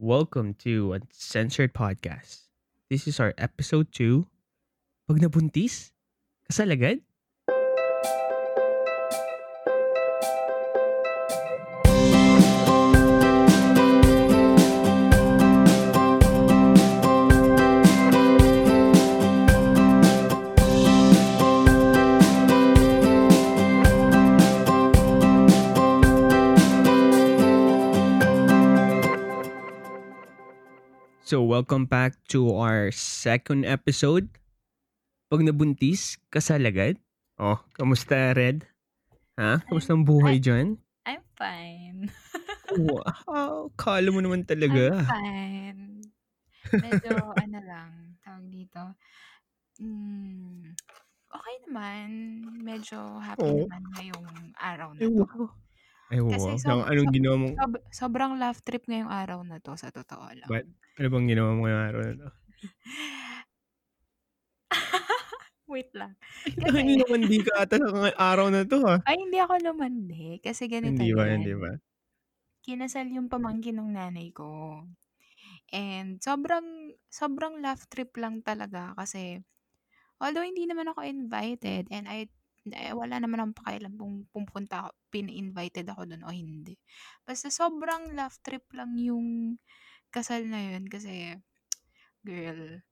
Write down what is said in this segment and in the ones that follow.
Welcome to Uncensored Podcast. This is our episode 2. Pag nabuntis, kasal welcome back to our second episode. Pag nabuntis, kasal agad? Oh, kamusta, Red? Ha? Kamusta ang buhay dyan? I'm fine. Wow, kala mo naman I'm talaga. fine. Medyo ano lang, tawag dito. Mm, okay naman. Medyo happy Oo. naman ngayong araw na to. wow. Ay, Kasi wow. sob, Ang anong ginawa mo? sob, sobrang love trip ngayong araw na to, sa totoo lang. Ba't? Ano bang ginawa mo ngayong araw na to? Wait lang. Ay, Kasi, hindi naman di ka ata sa nga- araw na to, ha? ay hindi ako lumandi. Kasi ganito Hindi ba, hindi yan. ba? Kinasal yung pamangkin ng nanay ko. And sobrang, sobrang love trip lang talaga kasi although hindi naman ako invited and I eh, wala naman akong pakialam kung pumunta ako, pin-invited ako doon o hindi. Basta sobrang love trip lang yung kasal na yun kasi girl,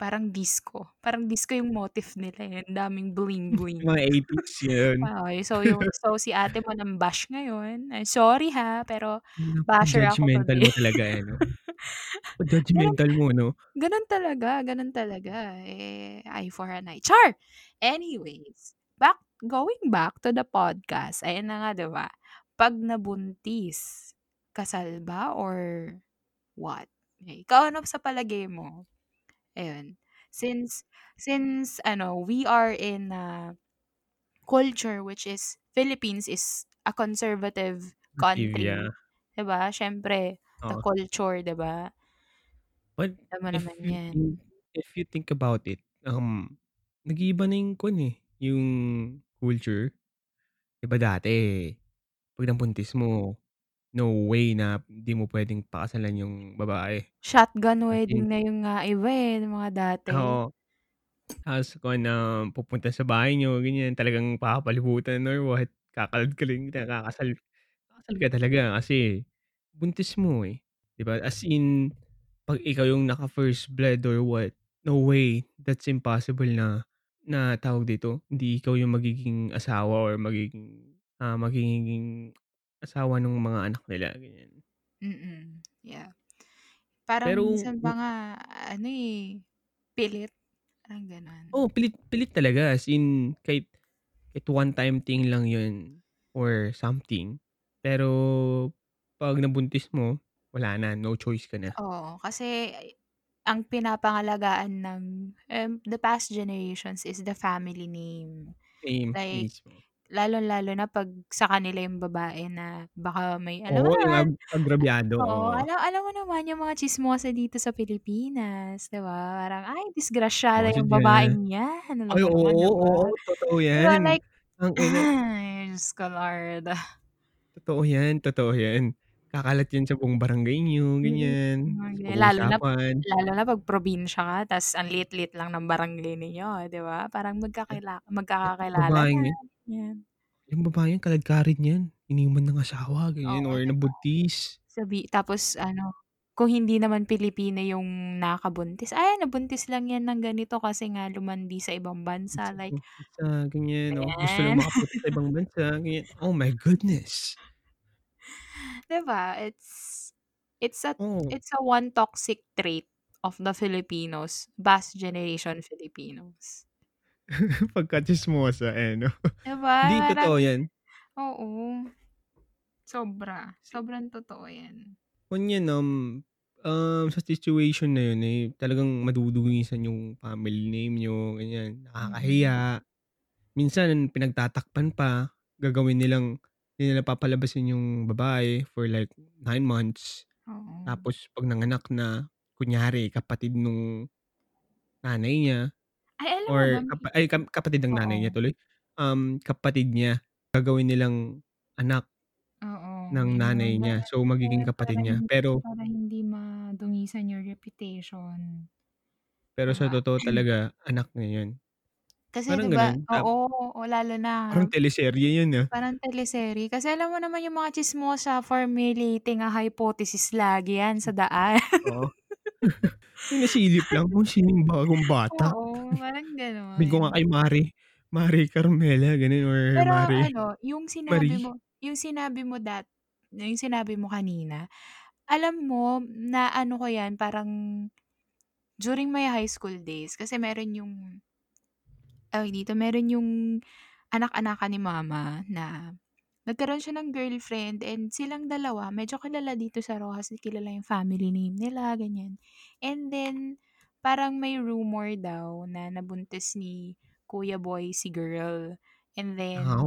parang disco. Parang disco yung motif nila eh. Ang daming bling bling. Mga 80s yun. Okay, so yung so si ate mo nang bash ngayon. Ay, sorry ha, pero basher ako judgmental mo talaga, eh, no? Judgmental mo, no? ganun talaga, ganun talaga. Eh, eye for an eye. Char! Anyways, back, going back to the podcast. Ayan na nga, diba? Pag nabuntis, kasal ba or what? Eh, ikaw ano sa palagay mo? Ayun. Since, since, ano, we are in a culture which is, Philippines is a conservative country. Yeah. Diba? Siyempre, the culture, diba? But Alam mo if naman you yan. think, if you think about it, um, nag-iiba na yung kun eh, yung culture. Diba dati, pag nabuntis mo, no way na di mo pwedeng pakasalan yung babae. Shotgun As wedding in, na yung nga iba eh, ng mga dati. oo. Tapos kung na pupunta sa bahay nyo, ganyan, talagang papalibutan or what, kakalad ka lang, kakasal, kakasal ka talaga kasi buntis mo eh. Diba? As in, pag ikaw yung naka first blood or what, no way, that's impossible na, na tawag dito, hindi ikaw yung magiging asawa or magiging, ah, magiging asawa ng mga anak nila, ganyan. Mm-mm. Yeah. Parang Pero, minsan pa nga, ano eh, pilit. Parang ganun. oh, pilit, pilit talaga. As in, kahit, kahit one time thing lang yun or something. Pero, pag nabuntis mo, wala na, no choice ka na. Oo, kasi ang pinapangalagaan ng um, the past generations is the family name. Same, Like, mismo. lalo-lalo na pag sa kanila yung babae na baka may, alam mo Oo, naman, ag- agrabyado, oo, oo. alam, alam mo naman yung mga chismosa dito sa Pilipinas, di ba? Parang, ay, disgrasyada Mga yung sadya. babaeng yan. Ano Ay, naman, oo, di oo, totoo Di ba, yan. like, Ang ina, ay, Diyos ko, Lord. totoo yan, totoo yan. Kakalat yan sa buong barangay nyo, Mm, ganyan. Sa Lalo na, pag-uusapan. lalo na pag probinsya ka, tas ang liit-liit lang ng barangay ninyo, di ba? Parang at magkakakilala babaeng na. yan, Yan. yung babaeng yan, kaladkarin yan. Iniwan ng asawa, ganyan, Oo, or di ba? nabuntis. Sabi, tapos ano, kung hindi naman Pilipina yung nakabuntis, ay, nabuntis lang yan ng ganito kasi nga lumandi sa ibang bansa. Sa Like, bansa, ganyan, o gusto ayan. lang makapunta sa ibang bansa, ganyan. Oh my goodness. Diba? It's, it's a, Oh, it's a one toxic trait of the Filipinos, past generation Filipinos. pagka-chismosa, eh, no? Diba? Parang, totoo yan. oo. Sobra. Sobrang totoo yan. Kung yan, um, um, sa situation na yun, eh, talagang madudungisan yung family name nyo, ganyan, Mm. nakakahiya. Minsan, pinagtatakpan pa, gagawin nilang, hindi nila papalabasin yung babae for like nine months. Oo. Tapos, pag nanganak na, kunyari, kapatid nung nanay niya, Ay, alam or, kapa- ay, kapatid ng nanay niya oo. tuloy, um, kapatid niya, gagawin nilang anak. Oo. ng nanay niya. So, magiging kapatid niya. hindi Pero para hindi madungisan your reputation. pero sa ba? totoo talaga anak niya 'yun. Kasi 'di Parang ba gano'n. Tap oo, o lalo na Parang teleserye 'yun, ah. parang teleserye. Kasi alam mo naman yung mga tsismosa formulating a hypothesis lagi 'yan sa daan. Oo. May nasilip lang kung sino yung bagong bata. Oo, parang Sabihin ko nga gano'n. kay Mari, Mari Carmela gano'n or Pero Mari ano, yung sinabi Marie. mo yung sinabi mo dat yung sinabi mo kanina, alam mo naano ko 'yan parang during my high school days kasi meron yung tawag dito, meron yung anak-anakan ni mama na nagkaroon siya ng girlfriend and silang dalawa medyo kilala dito sa Roxas, kilala yung family name nila, ganiyan. And then parang may rumor daw na nabuntis ni Kuya Boy si girl. And then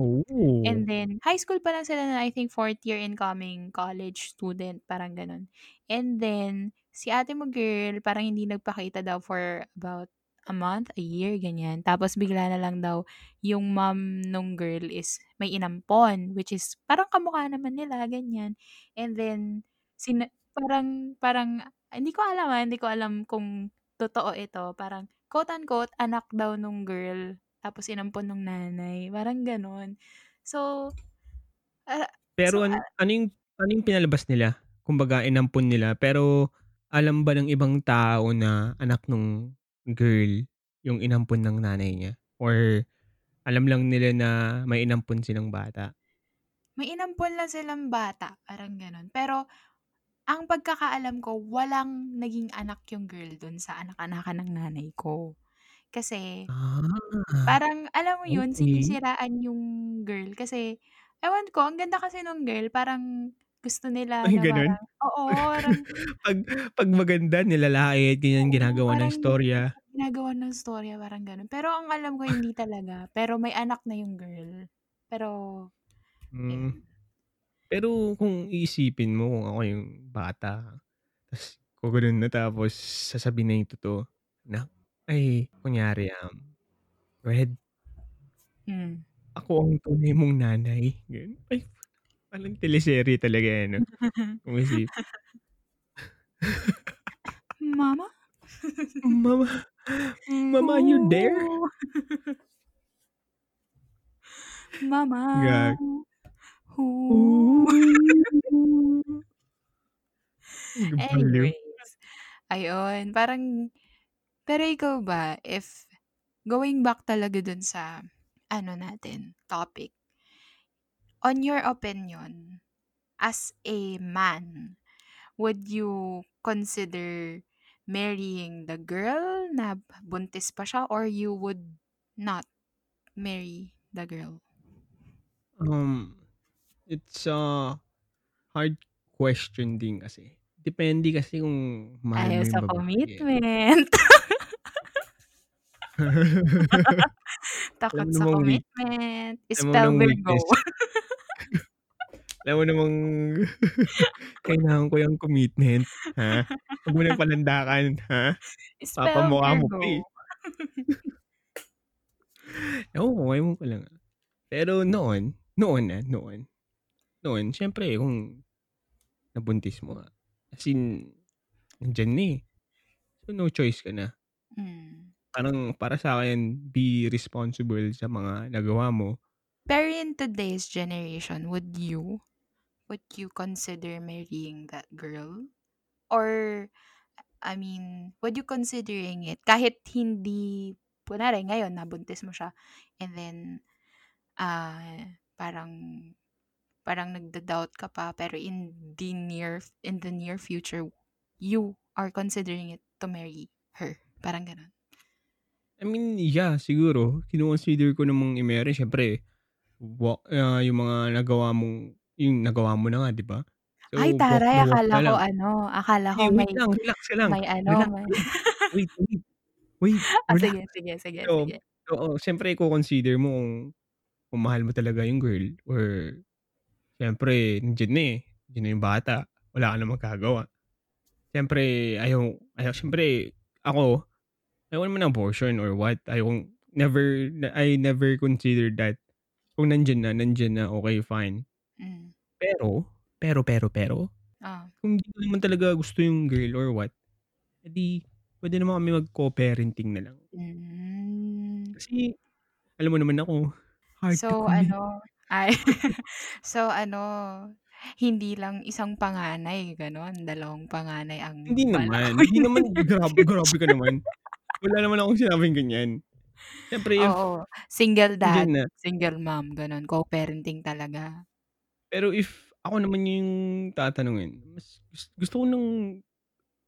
and oo. then high school pa lang sila na I think 4th year incoming college student, parang gano'n. And then si ate mo girl parang hindi nagpakita daw for about a month, a year, ganiyan. Tapos bigla na lang daw yung mom nung girl is may inampon, which is parang kamukha naman nila, ganiyan. And then sina parang parang hindi ko alam, ah, hindi ko alam kung totoo ito, parang quote unquote anak daw nung girl tapos inampon nung nanay, parang gano'n. So, ah, so, Pero an ah ano yung ano yung pinalabas nila? Kumbaga inampon nila, pero alam ba ng ibang tao na anak nung girl yung inampon ng nanay niya or alam lang nila na may inampon silang bata? May inampon lang silang bata, parang gano'n. Pero ang pagkakaalam ko walang naging anak yung girl dun sa anak-anakan ng nanay ko. Kasi Ah, parang alam mo yun, okey. sinisiraan yung girl kasi ewan ko, ang ganda kasi nung girl parang gusto nila Ay na parang oo, parang 'Pag 'pag maganda nilalait, ganiyan, Oo, ginagawan ng parang istorya. ginagawan ng istorya, parang gano'n. Pero ang alam ko hindi talaga, pero may anak na yung girl. Pero ayun. Pero kung iisipin mo kung ako yung bata, ta's gaganon na tapos sasabihin na yung totoo na ay kunyari, um, "Red" Hmm. "ako ang tunay mong nanay." Ay parang teleserye talaga ano, kung isip Mama? "Mama, mama are you there?" Who? Mama, Gag? Ooh. Anyways, ayun parang pero ikaw ba if going back talaga dun sa ano natin, topic. On your opinion, as a man, would you consider marrying the girl na buntis pa siya or you would not marry the girl? Um, it's a hard question din kasi. Depende kasi kung mahal Ayaw mo sa commitment. Takot sa commitment, spell Virgo. Alam mo namang kailangan ko yang commitment, ha? 'Wag mo ng palandakan, ha? Spell Papamukha mo pa, eh. Ewan ko, ewan ko lang, ah. Pero noon, noon, ah, noon, noon siyempre kung nabuntis mo nga, as in nandiyan na, eh. So, no choice ka na. Hmm. Parang para sa'kin be responsible sa mga nagawa mo. Pero in today's generation, would you would you consider marrying that girl? Or I mean, would you considering it kahit hindi kunwari ngayon nabuntis mo siya and then, ah, parang parang nagda-doubt ka pa pero in the near in the near future, you are considering it to marry her, parang gano'n? I mean, yeah, siguro kino-consider ko namang i-marry siyempre wa ah, yung mga nagawa mong yung nagawa mo na nga, 'di ba? Ay So, walk taray walk akala na ko ano, akala ko wait may lang, relax lang, may ano, relax, may wait, wait, wait, Ah, sige, sige, sige, So, sige. oo, siyempre iko-consider mo kung kung mahal mo talaga yung girl or siyempre nandiyan na, eh, nandiyan na yung bata, wala ka ng magagawa. Siyempre ayaw ayaw siyempre ako, ayoko naman ng abortion or what, ayokong never I never considered that kung nandiyan na, nandiyan na, okey fine. Hmm. Pero Pero, pero, pero, Oh. kung hindi ko naman talaga gusto yung girl or what, eh di puwede naman kami mag co-parenting na lang. Hmm. Kasi alam mo naman ako, hard to So commit. ano ay so ano, hindi lang isang panganay gano'n, dalawang panganay ang Hindi naman, hindi naman grabe grabe ka naman. Wala naman akong sinabing ganyan. Siyempre if Oo, single dad, single mom gano'n, co-parenting talaga. Pero if ako naman yung tatanungin, mas gus gusto ko ng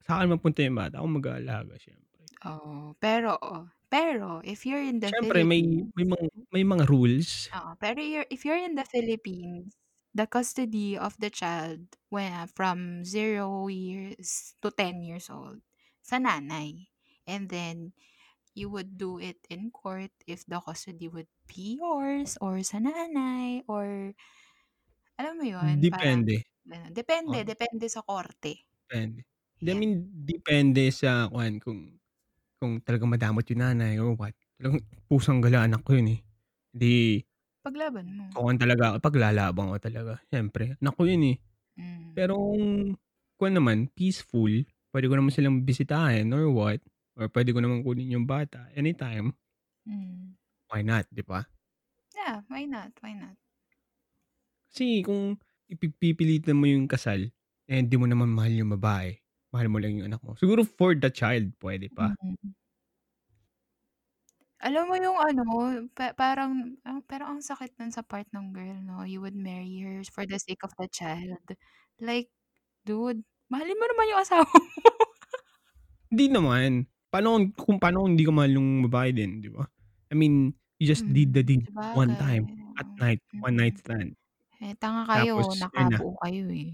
sa'kin mapunta yung bata, ako mag-aalaga siyempre. Oo, pero pero if you're in the Siyempre may Philippines may mga may mga rules. Oo, pero you're if you're in the Philippines, the custody of the child when from 0 years to 10 years old, sa nanay. And then, you would do it in court if the custody would be yours or sa nanay or alam mo 'yun, parang Depende. gano'n. Depende, Oo. depende sa korte. Depende. Hindi, I Yeah. mean depende sa kuwan kung kung talagang madamot yung nanay or what. Talagang pusang-gala anak ko yun, eh. 'Di Ipaglaban mo. kukuwan talaga ipaglalaban ko talaga, siyempre anak ko yun, eh. Hmm. Pero kung kuwan naman peaceful, puwede ko naman silang bisitahin or what, or puwede ko naman kunin yung bata anytime. Hmm. Why not, 'di ba? Yeah, why not, why not? Kasi kung ipagpipilitan mo yung kasal, eh, di mo naman mahal yung babae, mahal mo lang yung anak mo. Siguro for the child puwede pa. Mm. Alam mo yung ano, pa parang ang pero ang sakit nun sa part ng girl 'no, you would marry her for the sake of the child. Like, dude, mahalin mo naman yung asawa mo. Hindi naman. Paano kung paano hindi ko mahal yung babae din, 'di ba? I mean, you just did Hmm, the deed one time at night, one night mm. stand. Eh, tanga Tapos kayo, ayun na. nakabuo kayo, eh.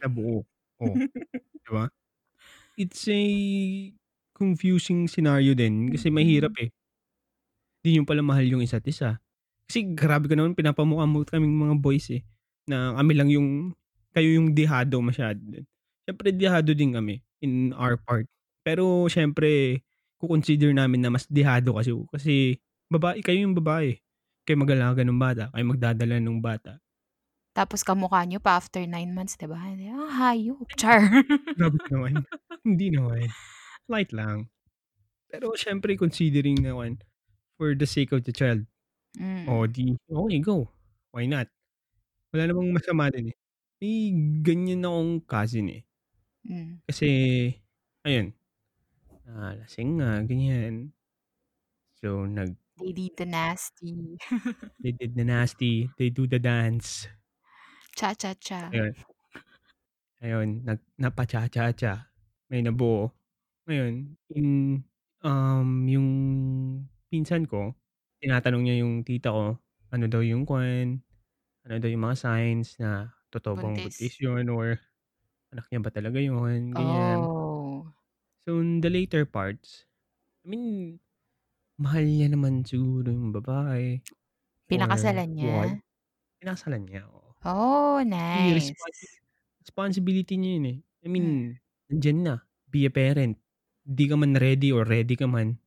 Nabuo, oh, 'di ba? It's a confusing scenario din kasi mahirap, Mm. eh. Di niyo pala mahal yung isa't isa. Kasi grabe ka naman pinapamukha mo kaming mga boys, eh, na kami lang yung kayo yung dehado masyado din. Siyempre dehado din kami in our part. Pero siyempre ko-consider namin na mas dehado kasi kasi babae kayo yung babae. Kayo mag-aalaga nung bata, kayo magdadala nung bata. Tapos kamukha niyo pa after 9 months, 'di ba? Ah, hayop, char. Grabe naman. Hindi naman, light lang. Pero siyempre considering na kuwan, for the sake of the child, oh, Mm. di okey go, why not? Wala namang masama dun, eh. May ganyan akong cousin, eh. Hmm. Kasi ayun, ah, lasing nga ganyan. So nag They did the nasty. They did the nasty, they do the dance. Cha-cha-cha. Ayun. Ayun, nag napa-cha-cha-cha, may nabuo. Ngayon, in um, yung pinsan ko, tinatanong niya yung tita ko, ano daw yung kuwan, ano daw yung mga signs na totoo bang Buntis. buntis yun or anak niya ba talaga yun, ganyan. Oh. So, in the later parts, I mean, mahal niya naman siguro yung babae or Pinakasalan what. niya? Pinakasalan niya, oo. Oh, Kasi nice. responsi responsibility niya yun, eh. I mean, Hmm. nandiyan na, be a parent. Di ka man ready or ready ka man,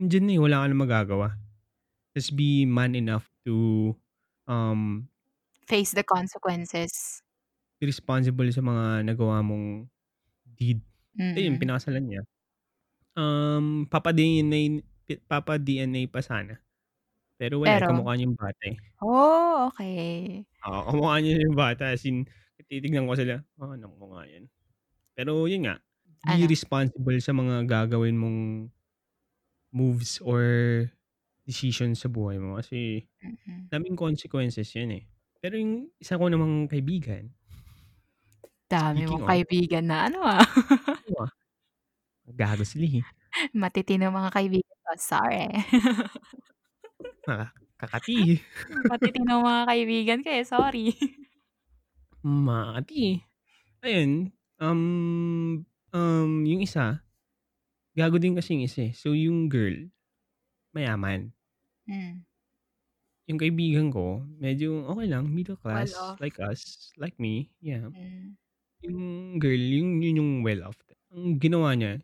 nandiyan na, eh, wala ka ng magagawa. Just be man enough to, um Face the consequences. be responsible sa mga nagawa mong deed. Ayun, Mm. pinakasalan niya. Um, papa-DNA pi papa-DNA pa sana. Pero wala, eh, Pero? kamukha niya yung bata, eh. Oh, okey. Oo, kamukha niya yung bata as in titignan ko sila, ah, anak mo nga yan. Pero yun nga, be Ano? responsible sa mga gagawin mong moves or decisions sa buhay mo kasi Mm. daming consequences yan, eh. Pero yung isa ko namang kaibigan Dami mong kaibigan na ano, ah. Oo, ah. Gago sila, eh. Matitino mga kaibigan ko, sorry. Ah, kakati. Matitinong mga kaibigan ko, eh, sorry. Makati. Ayun, um, um, yung isa, gago din kasi yung isa, eh. So, yung girl, mayaman. Hmm. Yung kaibigan ko, medyo okey lang, middle Well class, off. like us, like me, yeah. Hmm. Yung girl, yun yun yung well off. Ang ginawa niya,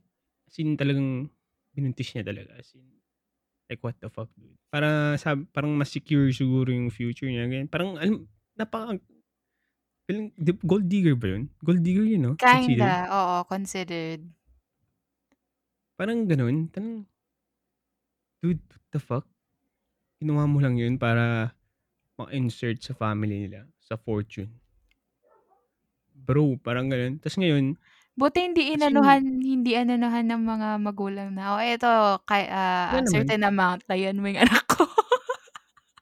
as in talagang binuntis niya talaga, as in, like what the fuck, dude. Para sab parang mas secure siguro yung future niya, ganyan. Parang alam napaka Feeling gold digger ba yun? Gold digger yun 'no? Considered? Kinda, oo, considered. Parang gano'n, parang Dude, what the fuck? Ginawa mo lang yun para ma-insert sa family nila, sa fortune. Bro, parang gano'n. Tas ngayon Buti hindi as in inanuhan hindi inanuhan ng mga magulang na, "Oh, eto kay ah, Wala a naman. certain amount, layan mo yung anak ko."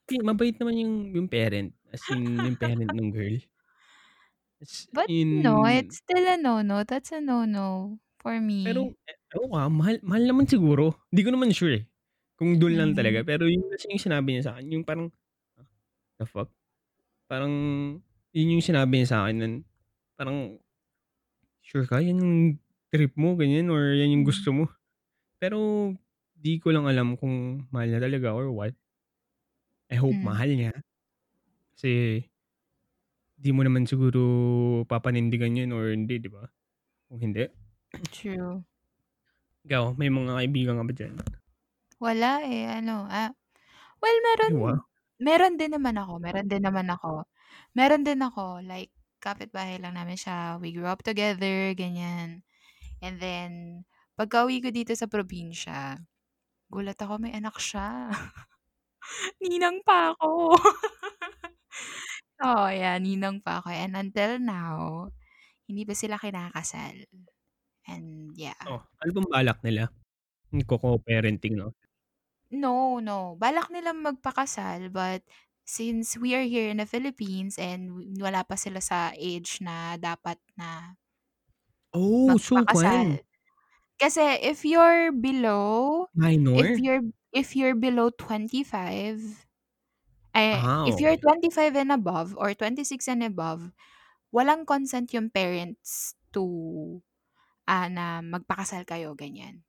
Hindi, mabait naman yung yung parent, as in yung parent nung girl. As But no, in it's still a no-no, that's a no-no for me. Pero, eh, ewan ko, ah, mahal mahal naman siguro. Di ko naman sure, eh, kung dun lang talaga. Mhm. Pero yun kasi yung sinabi niya sa'kin, yung parang, the fuck? Parang yun yung sinabi niya sa'kin nun, parang, "Sure ka yan yung trip mo, ganyan or yan yung Hmm. gusto mo?" Pero di ko lang alam kung mahal niya talaga or what. I hope Hmm. mahal niya. Kasi di mo naman siguro papanindigan yun or hindi, di ba? Kung hindi True. Ikaw, may mga kaibigan ka ba diyan? Wala, eh, ano, ah, well meron wow. meron din naman ako meron din naman ako. Meron din ako, like kapitbahay lang namin siya, we grew up together, ganyan. And then pagka-uwi ko dito sa probinsya, gulat ako may anak siya. Ninang pa ako. Oo, yeah, ninang pa ako and until now, hindi pa sila kinakasal. And yeah. Oh, ano bang balak nila? Nagko-co-parenting 'no? No, no. Balak nilang magpakasal but since we are here in the Philippines and wala pa sila sa age na dapat na Oh, so kwan Kasi if you're below if Minor? you're if you're below 25 eh, Ah, if you're okey. 25 and above or 26 and above, walang consent yung parents to, ah, na magpakasal kayo, ganyan.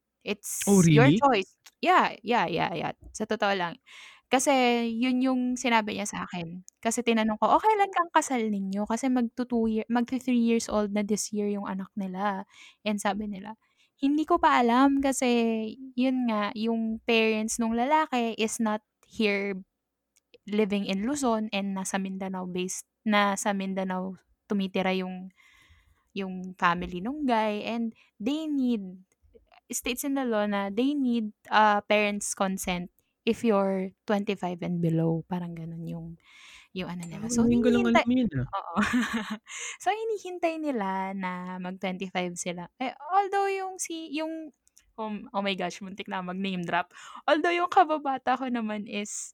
Oh, It's your really? choice. Yeah, yeah, yeah, yeah, sa totoo lang. Kasi yun yung sinabi niya sa'kin. Kasi tinanong ko, "O kailan ang kasal ninyo?" Kasi magtu-two year magti-three years old na this year yung anak nila. And sabi nila, "Hindi ko pa alam kasi yun nga, yung parents nung lalaki is not here living in Luzon and nasa Mindanao based nasa Mindanao tumitira yung yung family nung guy and they need states in the law na they need, ah, parents' consent if you're 25 and below." Parang gano'n yung yung ano nila. So ngayon ko lang oo. So hinihintay nila na mag-25 sila. Eh, although yung si yung um, oh my gosh, muntik na mag-name drop. Although yung kababata ko naman is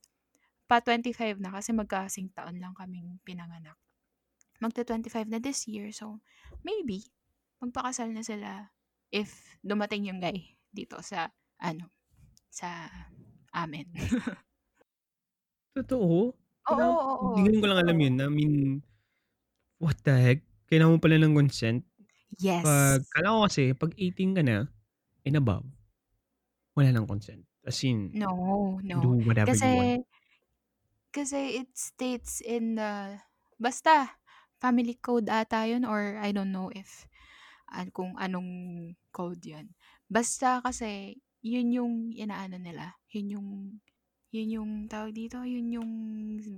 pa-25 na kasi magkakasing taon lang kaming pinanganak. Magtu-25 na this year, so maybe magpakasal na sila if dumating yung guy dito sa ano, sa amin. Totoo? Oo, oo, ngayon ko lang alam yun, I mean, what the heck? Kailangan mo pala ng consent? Yes. 'Pag akala ko kasi 'pag 18 ka na and above, wala ng consent. As in, No, do no. whatever you want. Kasi kasi it states in the basta family code ata yun or I don't know if an kung anong code yun. Basta kasi yun yung inaano nila, yun yung yun yung tawag dito, yun yung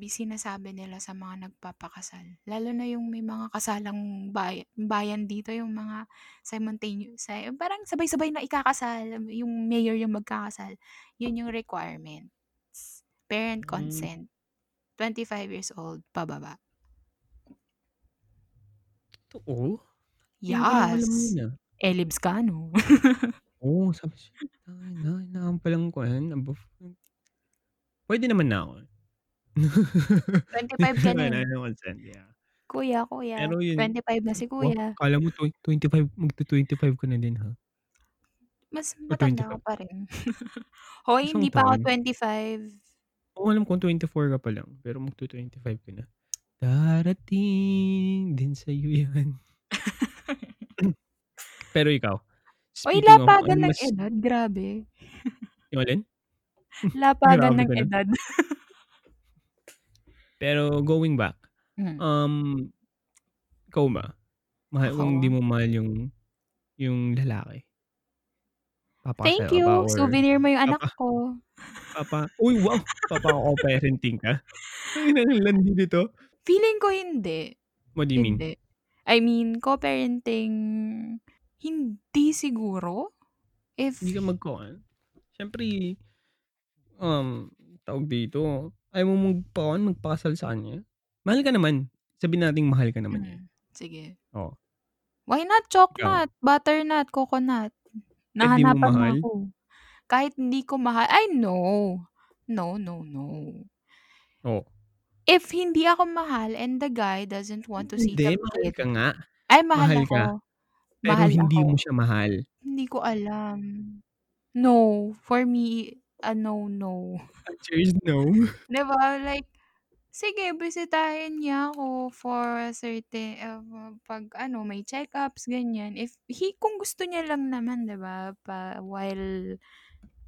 sinasabi nila sa mga nagpapakasal. Lalo na yung may mga kasalang baya bayan dito, yung mga simultaneous parang sabay-sabay na ikakasal, yung mayor yung magkakasal, yun yung requirements. Parent Hmm. consent, 25 years old pababa. Totoo? Yes. ah. Eh, ka 'no? Oo, sabi ko, tangina kailangan palang kuwan above Puwede naman na ako. 25 ka na, eh. consent, yeah. Kuya, kuya, Pero yun 25 na si wow, kuya. akala mo twen 25 magtu-25 ka na din, ha? Mas O matanda ka 25? pa rin. Hoy, Isang hindi pa ako taon? 25. Oo, alam kong 24 ka pa lang, pero magtu-25 ka na. Darating din sa'yo yan. Pero ikaw, Speaking of ano lapagan ng mas edad, grabe. Yung alin? Lapagan ng ka edad. Pero going back, Hmm. um, ikaw ba, mahal kung di Ako? mo mahal yung yung lalaki papakasal Thank ka ba you, or souvenir mo yung anak papa ko. papa uy, wow! Papa-co-parenting ka? Tangina ang landi nito. Feeling ko hindi. What do you mean? Hindi. I mean, co-parenting, hindi siguro. If Hindi ka magko-an siyempre, um, tawag dito, ayaw mo magpa-on magpakasal sa kanya? Mahal ka naman. Sabihin nating mahal ka naman niya. Mm, sige. Oh. Why not chocolate, butternut, coconut? Mo Nahanapan mo mahal? ako. Kahit hindi ko mahal ay no. No, no, no. Oh. If hindi ako mahal and the guy doesn't want to see Hindi, the mahal kid ka nga. ay mahal Mahal ako. ka. Pero Mahal hindi ako. mo siya mahal. Hindi ko alam. No, for me, a no, no. Answer is no. 'Di ba, like, sige bisitahin niya ako for a certain uh, 'pag ano, may check-ups, ganyan. If he kung gusto niya lang naman, ba, pa while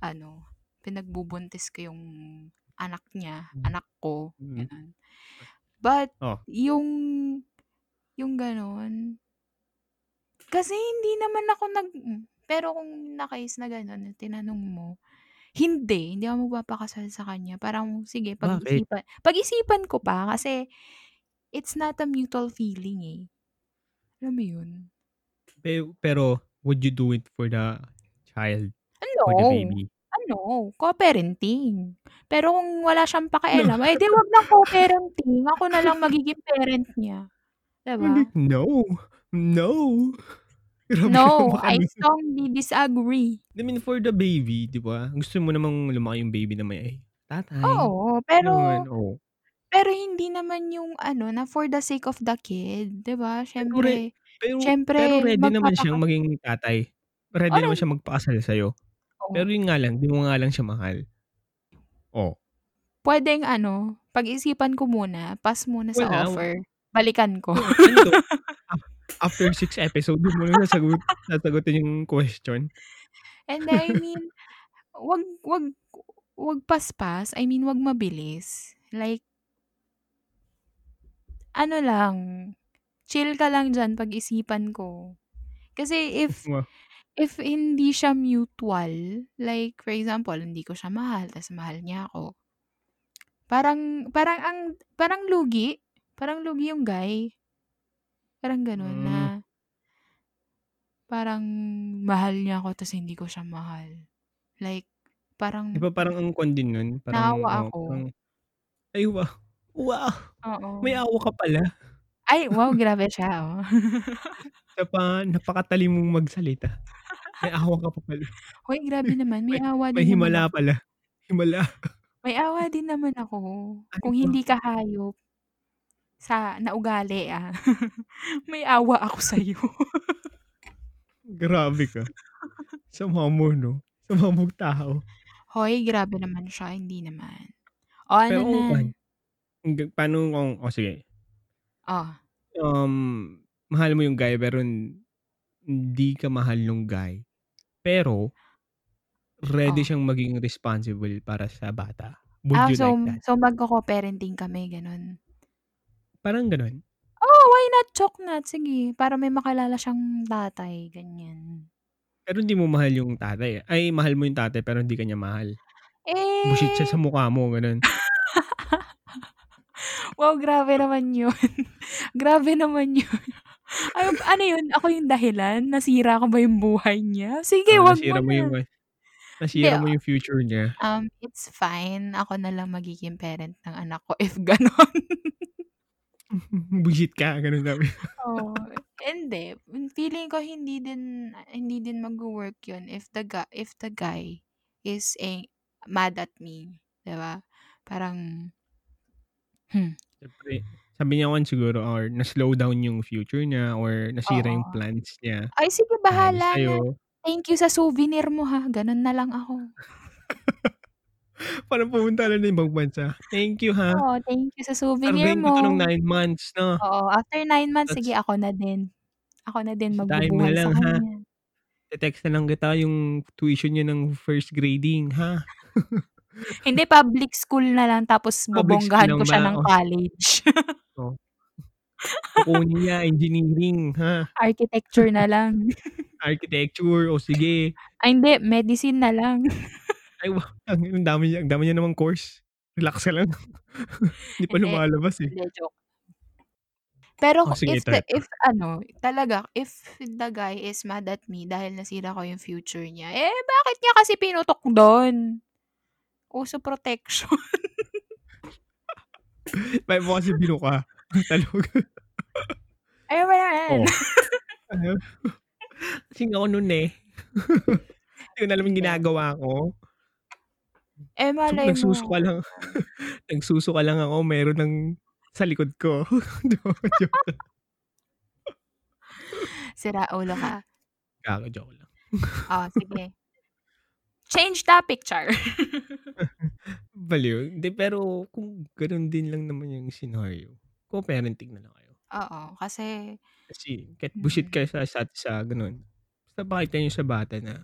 ano, pinagbubuntis ko yung anak niya, Hmm. anak ko, Mm. gano'n. But Oh. yung yung gano'n kasi hindi naman ako nag hmm, pero kung na-case na gano'n, tinanong mo, hindi, hindi ako magpapakasal sa kanya. Parang sige Bakit? pag-isipan pag-isipan ko pa kasi it's not a mutual feeling, eh. Alam mo yun? Pe pero would you do it for the child? For the Ano, baby? ano, co-parenting. Pero kung wala siyang pakialam, eh, di wag ng co-parenting. Ako na lang magiging parent niya, 'di ba? No. No. Grabe No, I strongly disagree. I mean for the baby, 'di ba? Gusto mo namang lumaki yung baby na may tatay. Oo, Pero naman, pero oh. pero hindi naman yung ano, na for the sake of the kid, 'di ba? Pero re Siyempre pero pero siyempre ready naman siyang magpapaka maging tatay. Ready Oh, naman siyang magpakasal sa'yo. Pero Oo. yun nga lang, di mo nga lang siya mahal. Oh. Puwedeng ano, pag-isipan ko muna, pass muna sa Wala. offer, balikan ko. Ano ano 'to? Af after 6 episode mo na nasagot sasagutin yung question? Hindi, I mean, wag wag wag paspas, I mean wag mabilis. Like ano lang, chill ka lang diyan, pag-isipan ko. Kasi if if hindi siya mutual, like for example, hindi ko siya mahal ta's mahal niya ako. Parang parang ang parang lugi, parang lugi yung guy. Parang gano'n na Hmm. parang mahal niya ako ta's hindi ko siya mahal. Like Di parang ba parang ang kwan din nun, parang naawa oh, ako. parang ay wow, wow! May Oo. awa ka pala. Ay, wow, grabe siya, oh. Isa pa, napakatalim mong magsalita. May awa ka pa pala. Hoy, grabe naman, may May awa may din naman himala ako. pala. Himala. May awa din naman ako. Ano Kung hindi ka hayop sa na ugali, ah, may awa ako sa'yo. Grabe ka. Sama mo 'no? Sama mong tao. Hoy, grabe naman siya, hindi naman. Oh, ano Pero kung na? Hindi, paano kung oh, sige. Oh. Um, mahal mo yung guy pero hindi ka mahal nung guy. Pero ready Oh. siyang maging responsible para sa bata. Would Ah, you so like that? so magko-co-parenting kami, gano'n? Parang gano'n. Oh, why not? Choknat, sige. Para may makilala siyang tatay, ganyan. Pero hindi mo mahal yung tatay, ay mahal mo yung tatay pero hindi ka niya mahal. Buisit siya Eh sa mukha mo, gano'n. Wow, grabe naman yun. Grabe naman yun. Ano ano yun, ako yung dahilan? Nasira ko ba yung buhay niya? Sige, Oo, wag mo mo yung na. Hindi, nasira mo yung future niya. um, it's fine. Ako na lang magiging parent ng anak ko if gano'n. Buisit ka, gano'n sabi. Oo. Hindi, feeling ko hindi din hindi din magwo-work yun if the guy if the guy is, eh, mad at me, 'di ba? Parang hmm. Siyempre, sabi niya kwan siguro or na-slow down yung future niya or nasira yung Oo. plans niya Ay, sige bahala na. sa'yo. Thank you sa souvenir mo, ha, gano'n na lang ako. Parang pumunta na ng ibang bansa. Thank you, ha. Oo, thank you sa souvenir Sarbahin ko 'to ng mo. 9 months 'no. Oo, after 9 months, Ta's sige ako na din. Ako na din bisitahin mo na magbubuhay sa lang, ha. Te-text na lang kita yung tuition niya ng first grading, ha. Hindi, public school na lang tapos Public lang ko siya ba? ng Oh. college. Oh. Kukunin niya engineering, ha. Architecture na lang. Architecture, o sige. Ay hindi, medicine na lang. Ay wow, ang dami niya ang dami niya namang course. Relax ka lang. Hindi pa Hindi, lumalabas, eh. hindi, joke. Pero Oh, sige if the if ano, talaga if the guy is mad at me dahil nasira ko yung future niya, eh, bakit niya kasi pinutok dun? Uso protection. Bakit mo kasi binuka? Ang talog. Ayaw mo naman. Oh. Ano? Lasing ako nun, eh. Di ko na alam yung Hindi. ginagawa ko. Eh, So, malay mo nagsusuka lang nagsusuka lang ako meron ng sa likod ko. Sira ulo ka. Gago, joke lang. Oh, sige. Change topic, char. Baliw. Hindi, pero kung ganun din lang naman yung scenario, co-parenting na lang kayo. Oo, kasi Kasi kahit bullshit mm. kayo sa isa't isa, gano'n. Basta pakita niyo sa bata na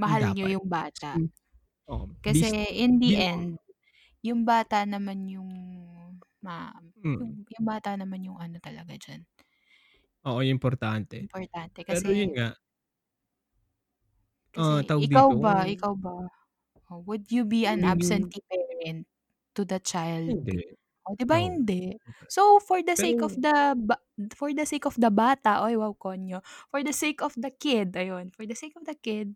Mahal dapat. yung bata. Kasi oo, Kasi bis in the end, yung bata naman yung ma Mm. yung yung bata naman yung ano talaga diyan. Oo, importante. Importante Pero yun kasi nga ah, kasi tawag ikaw dito, ba kung ikaw ba, oh, would you be an Magiging absentee parent to the child? Hindi. Oh, 'di ba Oo. hindi? So, for the sake of Pero the ba for the sake of the bata, ay wow konyo, for the sake of the kid, ayun, for the sake of the kid,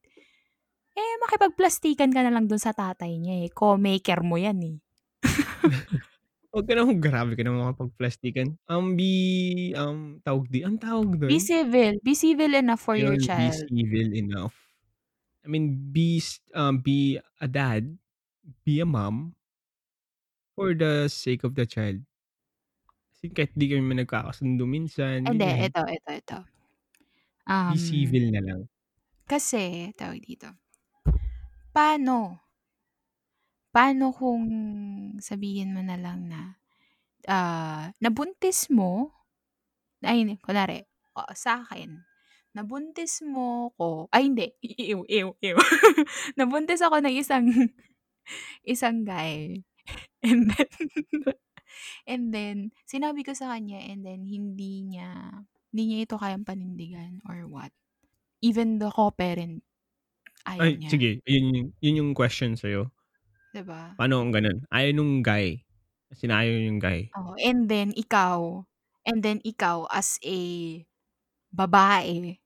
eh, makipagplastikan ka na lang dun sa tatay niya, eh, co-maker mo yan, eh. Wag ka namang grabe ka naman makipagplastikan. Um, be um, tawag di anong tawag Be dun? civil. Be civil enough for your Yun, be child. civil enough. I mean, be um, be a dad, be a mom for the sake of the child. Kasi kahit di naman nagkakasundo minsan, Hindi, ganyan. eto, eto, eto. Be Um, civil na lang. kasi tawag dito, paano paano kung sabihin mo na lang na, ah, nabuntis mo ay hindi, kunwari, o sa'kin, nabuntis mo ko ay hindi, ew, ew, ew. Nabuntis ako ng isang isang guy and then and then sinabi ko sa kanya and then hindi niya hindi niya ito kayang panindigan or what. Even the co-parent, ayaw Ay, niya. sige, yun yung yun yung question sa'yo. 'Di ba? Paano kung gano'n? Ayaw nung guy, kasi inayaw yung guy. Oo, and then ikaw and then ikaw as a babae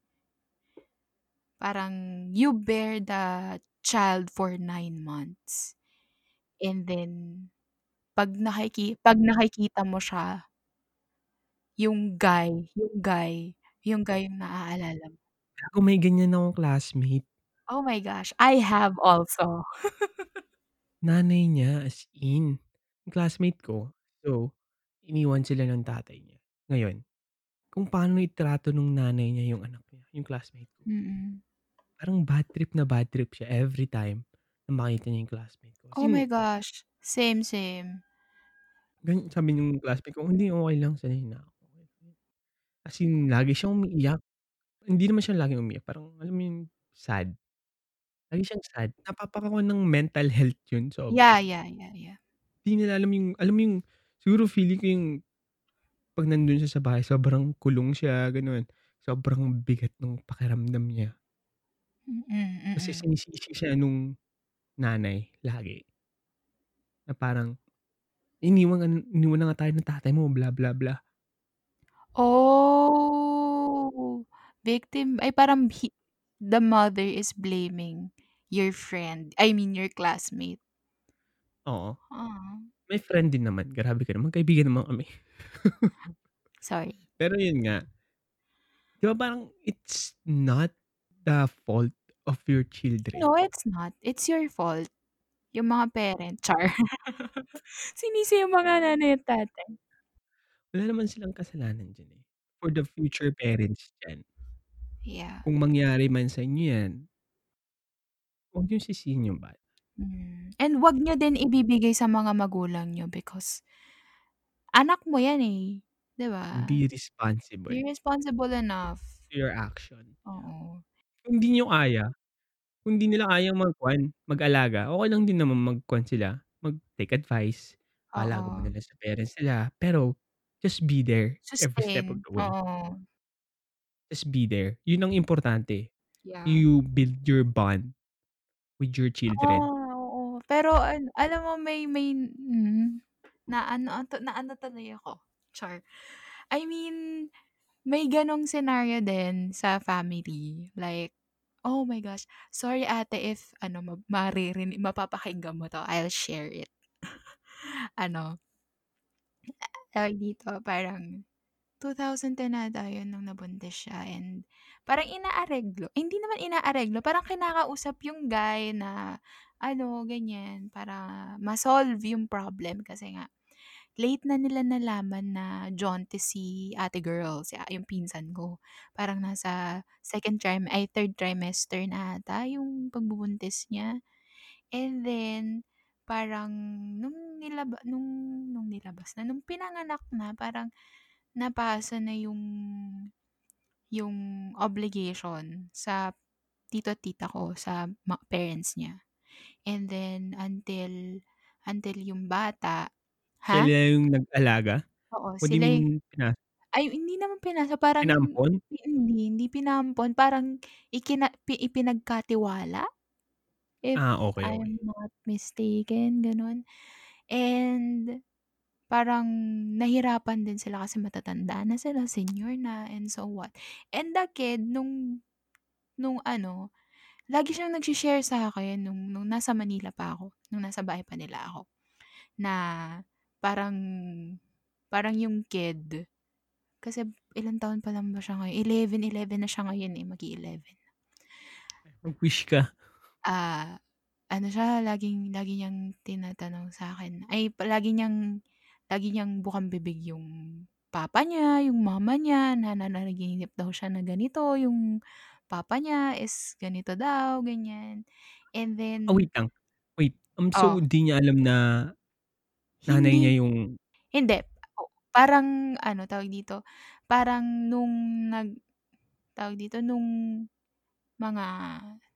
parang you bear the child for 9 months. And then 'pag nakiki 'pag nakikita mo siya yung guy yung guy yung guy yung naaalala mo. Gago may ganyan akong classmate. Oh my gosh, I have also. Nanay niya, as in. Classmate ko, so iniwan sila ng tatay niya. Ngayon, kung paano itrato nung nanay niya yung anak niya, yung classmate ko. Mm. Parang bad trip na bad trip siya every time na makita niya yung classmate ko. Oh my gosh, same, same. Gan sabi nung classmate ko, "Hindi, okey lang, sanay na ako." As in, lagi siyang umiiyak. Hindi naman siya laging umiiyak, parang alam mo yung sad. Lagi siyang sad. Napapakawan ng mental health yun sobra. Yeah, yeah, yeah, yeah. Di nila alam yung alam mo yung siguro feeling ko yung 'pag nandun siya sa bahay sobrang kulong siya, gano'n. Sobrang bigat nung pakiramdam niya. Mm, Kasi mm. sinisisi siya nung nanay lagi. Na parang, "Iniwan iniwan na nga tayo ng tatay mo, blah, blah, blah." Oh, victim ay parang the mother is blaming your friend, I mean your classmate. Oo. Ah. May friend din naman, grabe ka naman, magkaibigan naman kami. Sorry. Pero yun nga. 'Di ba parang it's not the fault of your children. No, it's not. It's your fault. Yung mga parent, char. Sinisi yung mga nanay at tatay. Wala naman silang kasalanan diyan, eh. For the future parents diyan. Yeah. Kung mangyari man sa inyo 'yan wag niyong sisihin yung bata. Hmm, and wag niyo din ibibigay sa mga magulang niyo because anak mo yan, eh, 'di ba? Be responsible. Be responsible enough. To your action. Oo. Kung di niyo kaya, kung di nila kayang mag-kuwan, mag-alaga, okey lang din naman mag-kuwan sila, mag-take advice, palago mo Oo. lang sa parents nila, pero just be there every step of Sustain, the way. oo. Just be there, yun ang importante. Yeah. You build your bond with your children. Ah, oo. Pero an alam mo may may hmm, naano atu naano tuloy ako, char. I mean, may gano'ng scenario din sa family. Like, oh my gosh, sorry ate if ano ma maririnig mapapakinggan mo 'to, I'll share it. Ano tawag dito, parang 2010 ata yun nung nabuntis siya and parang inaareglo hindi naman inaareglo, parang kinakausap yung guy na ano, ganyan, para ma-solve yung problem kasi nga late na nila nalaman na jaundice si ate girl, si yung pinsan ko. Parang nasa second trim ay third trimester na ata yung pagbubuntis niya. And then parang nung nilaba nung nung nilabas na, nung pinanganak na parang napasa na yung yung obligation sa tito at tita ko, sa ma parents niya. And then until until yung bata ha? Sila yung nag-alaga? Oo, you sila yu mean pina ay hindi naman pinasa, parang Inampon? hindi, hindi pinampon, parang ikina pi ipinagkatiwala? If Ah, okey. I'm not mistaken, gano'n. And parang nahirapan din sila kasi matatanda na sila, senior na and so what. And the kid nung nung ano, lagi siyang nagshi-share sa'kin nung nung nasa Manila pa ako, nung nasa bahay pa nila ako, na parang parang yung kid kasi ilang taon pa lang ba siya ngayon, 11, 11 na siya ngayon, eh, mag-e-11. Mag-wish ka. Ah, ano siya, laging lagi niyang tinatanong sa'kin ay lagi niyang lagi niyang bukang-bibig yung papa niya, yung mama niya, na nananaginip daw siya na ganito, yung papa niya is ganito daw, ganyan. And then wait lang, wait, um, so Oh. di niya alam na nanay Hindi. niya yung Hindi, parang ano, tawag dito, parang nung nag tawag dito, nung mga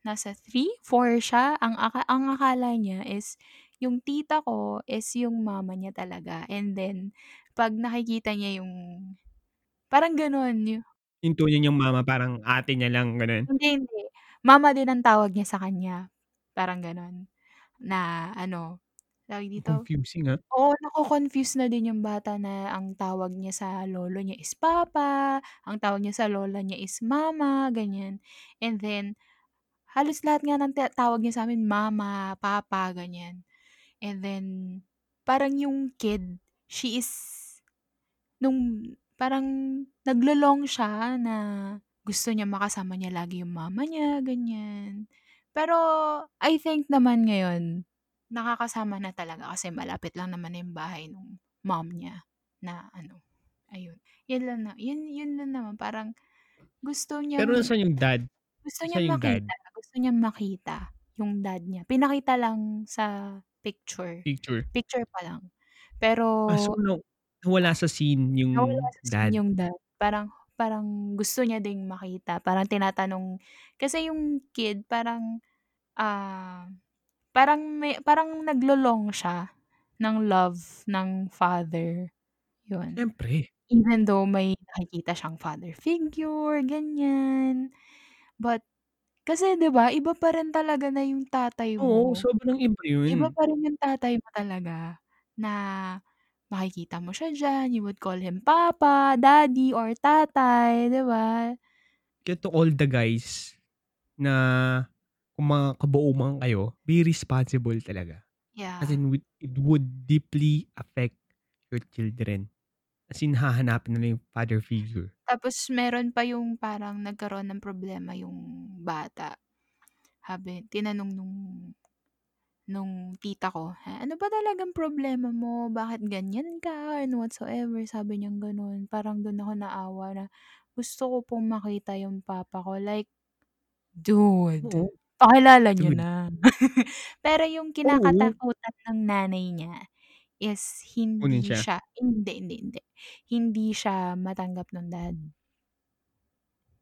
nasa 3, 4 siya, ang ang akala niya is yung tita ko is yung mama niya talaga and then 'pag nakikita niya yung parang gano'n yu Yung tunay niyang mama parang ate niya lang, gano'n? Hindi, hindi. Mama din ang tawag niya sa kanya, parang gano'n. Na ano, tawag dito confusing, ah. oo, nako-confuse na din yung bata na ang tawag niya sa lolo niya is papa, ang tawag niya sa lola niya is mama, ganyan. And then halos lahat nga ng ta tawag niya sa'min mama, papa, ganyan. And then parang yung kid, she is nung parang naglo-long siya na gusto niya makasama niya lagi yung mama niya, ganyan. Pero I think naman ngayon, nakakasama na talaga kasi malapit lang naman na yung bahay nung mom niya na ano, ayun. Yun lang na yun yun lang naman parang gusto Pero niyang nasaan yung dad? gusto niyang yung dad? makita, gusto niyang makita yung dad niya. Pinakita lang sa picture, Picture. picture pa lang. Pero Ah, so na nawala sa scene yung sa scene dad? yung dad. Parang parang gusto niya ding makita, parang tinatanong kasi yung kid parang, ah, parang may parang naglo-long siya ng love ng father, yun. Siyempre. Even though may nakikita siyang father figure, ganyan. But kasi 'di ba iba pa rin talaga na yung tatay Oo, mo. sobrang iba Iba yun. pa rin yung tatay mo talaga na makikita mo siya diyan, you would call him papa, daddy, or tatay, 'di ba? Kaya to all the guys na kung mga kabuo man kayo, be responsible talaga. As Yeah. in it would deeply affect your children. As in hahanapin nila yung father figure. Tapos meron pa yung parang nagkaroon ng problema yung bata. Sabi tinanong nung nung tita ko, "Ano ba talagang problema mo? Bakit ganyan ka and whatsoever?" Sabi niyang gano'n. Parang dun ako naawa na gusto ko pong makita yung papa ko. Like, dude, Oo. pakilala niyo Dude. na. Pero yung Oo. kinakatakutan ng nanay niya is Kunin hindi siya? siya hindi, hindi, hindi. Hindi siya matanggap nung dad.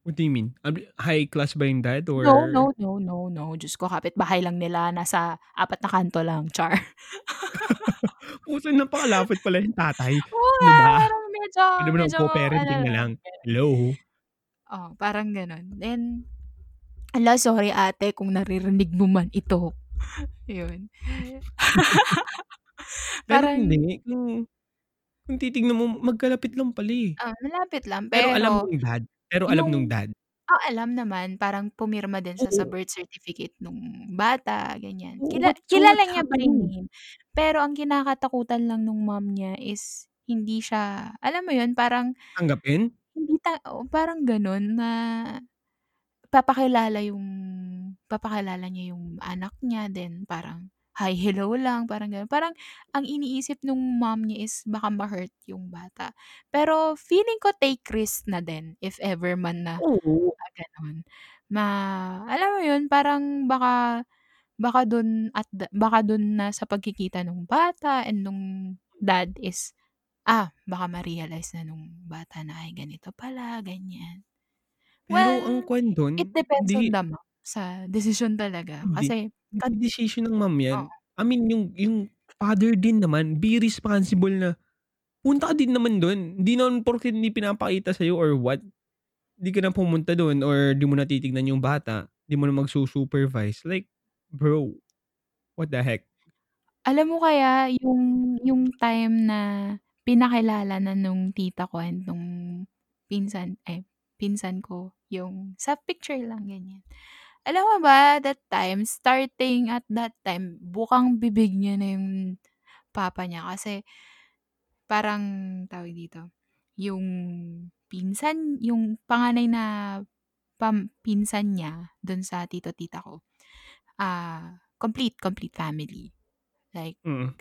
What do you mean? High class ba yung dad No, or no, no, no, no. Diyos ko kapitbahay lang nila, nasa 4 na kanto lang, char. Pusa napakalapit pala yung tatay. Oo Ano nga, ba? parang medyo ba naman medyo ano co-parenting na lang. Hello? Oo, parang gano'n. Then, hala, sorry ate kung naririnig mo man ito. Yun. Pero Parang hindi, kung Kung titignan mo magkalapit lang pala, eh. Ah, malapit lang Pero alam pero nung dad? Pero alam nung yung dad? oh, alam naman parang pumirma din siya sa Oo. birth certificate nung bata, ganyan. Kila so kilala niya by name. Pero ang kinakatakutan lang nung mom niya is hindi siya alam mo yun, parang Tanggapin? hindi ta oo, parang gano'n na papakilala yung papakilala niya yung anak niya then parang hi, hello lang parang gano'n. Parang ang iniisip nung mom niya is baka ma-hurt yung bata. Pero feeling ko take risk na din if ever man na Oo. na gano'n. Ma alam mo yun, parang baka baka dun at the baka dun na sa pagkikita nung bata and nung dad is, ah, baka ma-realize na nung bata na, ay ganito pala, ganyan. Pero ang Well, kuwen it dun, depends on hindi the mom sa desisyon talaga Hindi. kasi kad Hindi desisyon ng mom 'yan. oo. I mean yung yung father din naman be responsible na punta ka din naman dun. Hindi naman porket hindi pinapakita sa'yo or what, di ka na pumunta dun or di mo na titignan yung bata, di mo na magsu-supervise. Like, bro, what the heck? Alam mo kaya yung yung time na pinakilala na nung tita ko and nung pinsan ay pinsan ko yung sa picture lang, ganyan. Alam mo ba that time, starting at that time, bukang-bibig niya na yung papa niya kasi parang tawag dito, yung pinsan yung panganay na pam pinsan niya dun sa tito-tita ko, ah, complete complete family. Like Mm.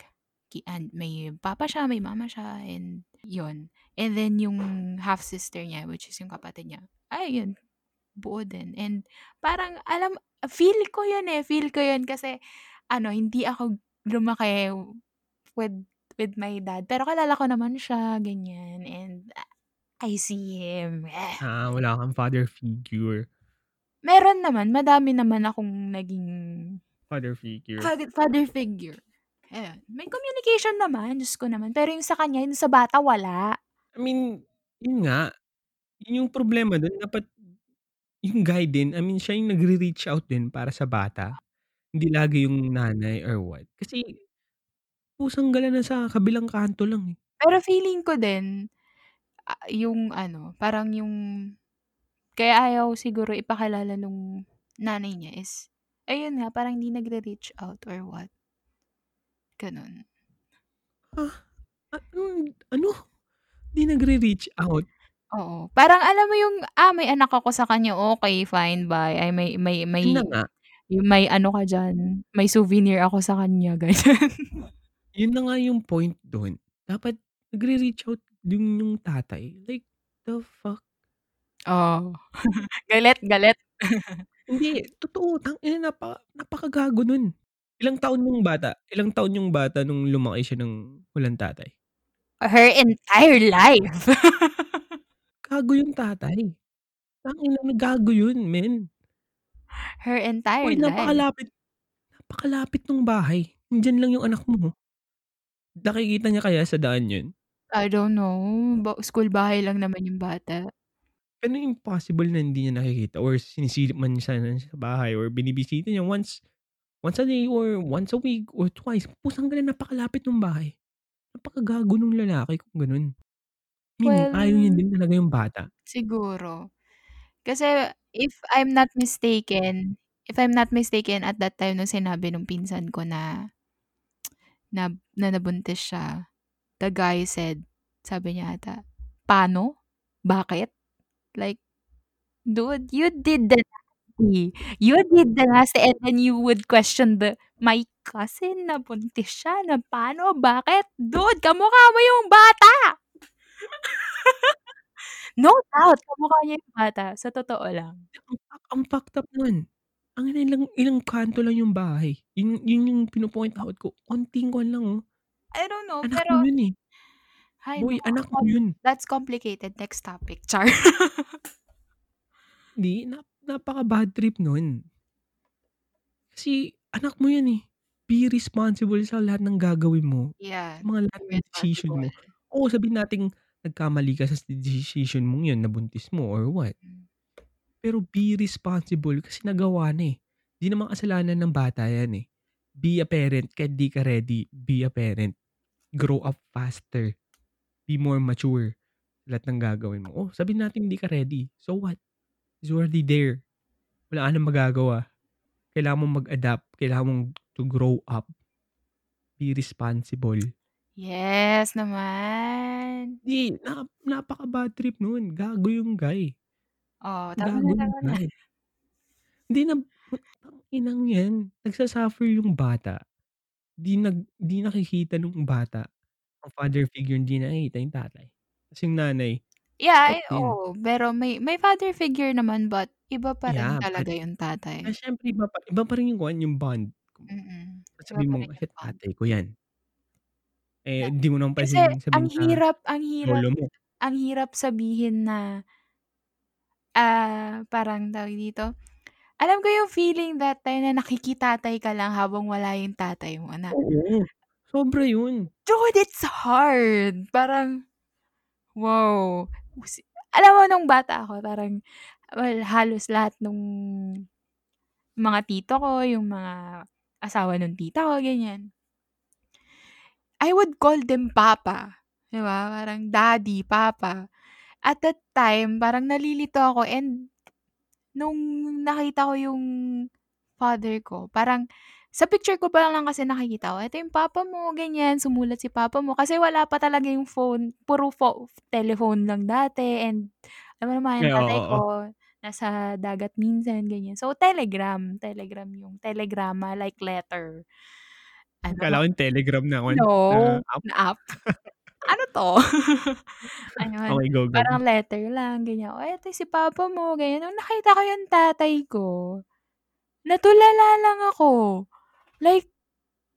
ki and may papa siya, may mama siya and yun. And then yung half sister niya, which is yung kapatid niya, ay yun, buo din and parang alam feel ko yun, eh, feel ko yun kasi ano, hindi ako lumaki with with my dad pero kilala ko naman siya, ganyan and I see him. Ah, wala kang father figure. Meron naman, madami naman akong naging Father figure. father father figure. Ayan, may communication naman, Diyos ko naman. Pero yung sa kanya, yung sa bata wala. I mean, yun nga, yun yung problema dun dapat yung guy din, I mean siya yung nagre-reach out din para sa bata. Hindi lagi yung nanay or what. Kasi kusang gala na sa kabilang kanto lang, eh. Pero feeling ko din, ah, yung ano, parang yung kaya ayaw siguro ipakilala nung nanay niya is ayun nga, parang hindi nagre-reach out or what. Gano'n. Ah, anong ano? Di nagre-reach out? Oo, parang alam mo yung, ah, may anak ako sa kanya, okey fine, bye. Ay may may Yun na may nga. yung may ano ka diyan, may souvenir ako sa kanya, ganyan. Yun na nga yung point dun. Dapat nagre-reach out din yung tatay. Like, the fuck? Oo. Galit, galit. Hindi, totoo. Tangina napa napakagago nun. Ilang taon yung bata? Ilang taon yung bata nung lumaki siya ng walang tatay? Her entire life. Gago yung tatay. Tangina gago yun, men. Her entire Uy, life. napakalapit napakalapit nung bahay. Nandiyan lang yung anak mo. Nakikita niya kaya sa daan yun? I don't know, ba school bahay lang naman yung bata. Pero impossible na hindi niya nakikita or sinisilip man siya sa bahay or binibisita niya once once a day or once a week or twice. Pusang gala napakalapit nung bahay. Napakagago nung lalaki kung ganun. Meaning Well, ayaw niya din talaga yung bata. siguro. Kasi if I'm not mistaken if I'm not mistaken at that time nung sinabi nung pinsan ko na na na nabuntis siya, the guy said, sabi niya ata, "Paano? Bakit?" Like, dude, you did the nasty. You did the nasty and then you would question the my cousin nabuntis siya na paano, bakit? Dude, kamukha mo yung bata. No doubt, kamukha niya yung bata, sa totoo lang. Ang ang fucked up nun. Ang ina ilang ilang kanto lang yung bahay. Yun yun yung pino-point out ko. Konting kuwan lang, oh. I don't know, Anak mo pero yun, eh. Hay Boy, naku, anak mo com yun. that's complicated, next topic, char. Hindi, nap napaka-bad trip nun. Kasi anak mo yan, eh. Be responsible sa lahat ng gagawin mo. Yeah, mga lahat be ng decision mo. Oo, sabihin nating nagkamali ka sa decision mong yun, nabuntis mo or what. Hmm. Pero be responsible kasi nagawa na, eh. Di naman kasalanan ng bata yan, eh. Be a parent kahit di ka ready, be a parent. Grow up faster. be more mature lahat ng gagawin mo. Oh, sabihin natin hindi ka ready, so what? It's already there. Wala ka ng magagawa. Kailangan mong mag-adapt, kailangan mong to grow up. Be responsible. Yes naman. Di, na napaka-bad trip nun, gago yung guy. Oh, tama Gago na, yung tama na. guy. Hindi na tanginang yan, nagsa-suffer yung bata. Di nag di nakikita nung bata, ang father figure hindi nakikita yung tatay. Tas yung nanay, Yeah, eh, oo, pero may may father figure naman but iba pa rin Yeah, but talaga yung ah, tatay. siyempre iba pa iba pa rin yung kuwan, yung bond. Mm, iba pa rin yung "Shit, bond. tatay ko yan." Eh, di mo naman kasi pwedeng ang sabihin sa hirap ang hirap mo. ang hirap sabihin na ah, parang tawag dito, alam ko yung feeling that time na nakikitatay ka lang habang wala yung tatay mo na Oo, sobra yun. Dude, it's hard. Parang, wow. Alam mo nung bata ako parang, well, halos lahat nung mga tito ko, yung mga asawa nung tita ko, ganyan. I would call them papa, 'di ba, parang daddy, papa. At that time, parang nalilito ako and nung nakita ko yung father ko, parang sa picture ko pa lang kasi nakikita ko, "Eto yung papa mo," ganyan, sumulat si papa mo. Kasi wala pa talaga yung phone, puro pho telephone lang dati and alam mo naman yung tatay ko nasa dagat minsan, ganyan. So, telegram, telegram yung telegrama like letter. Ano ma Akala ko yung Telegram na kuwan, no, na app. na app. Ano 'to? Ayun, Okey, go, go. parang letter lang, ganyan. "Oh, eto si papa mo," ganyan. Nung nakita ko yung tatay ko, natulala lang ako. Like,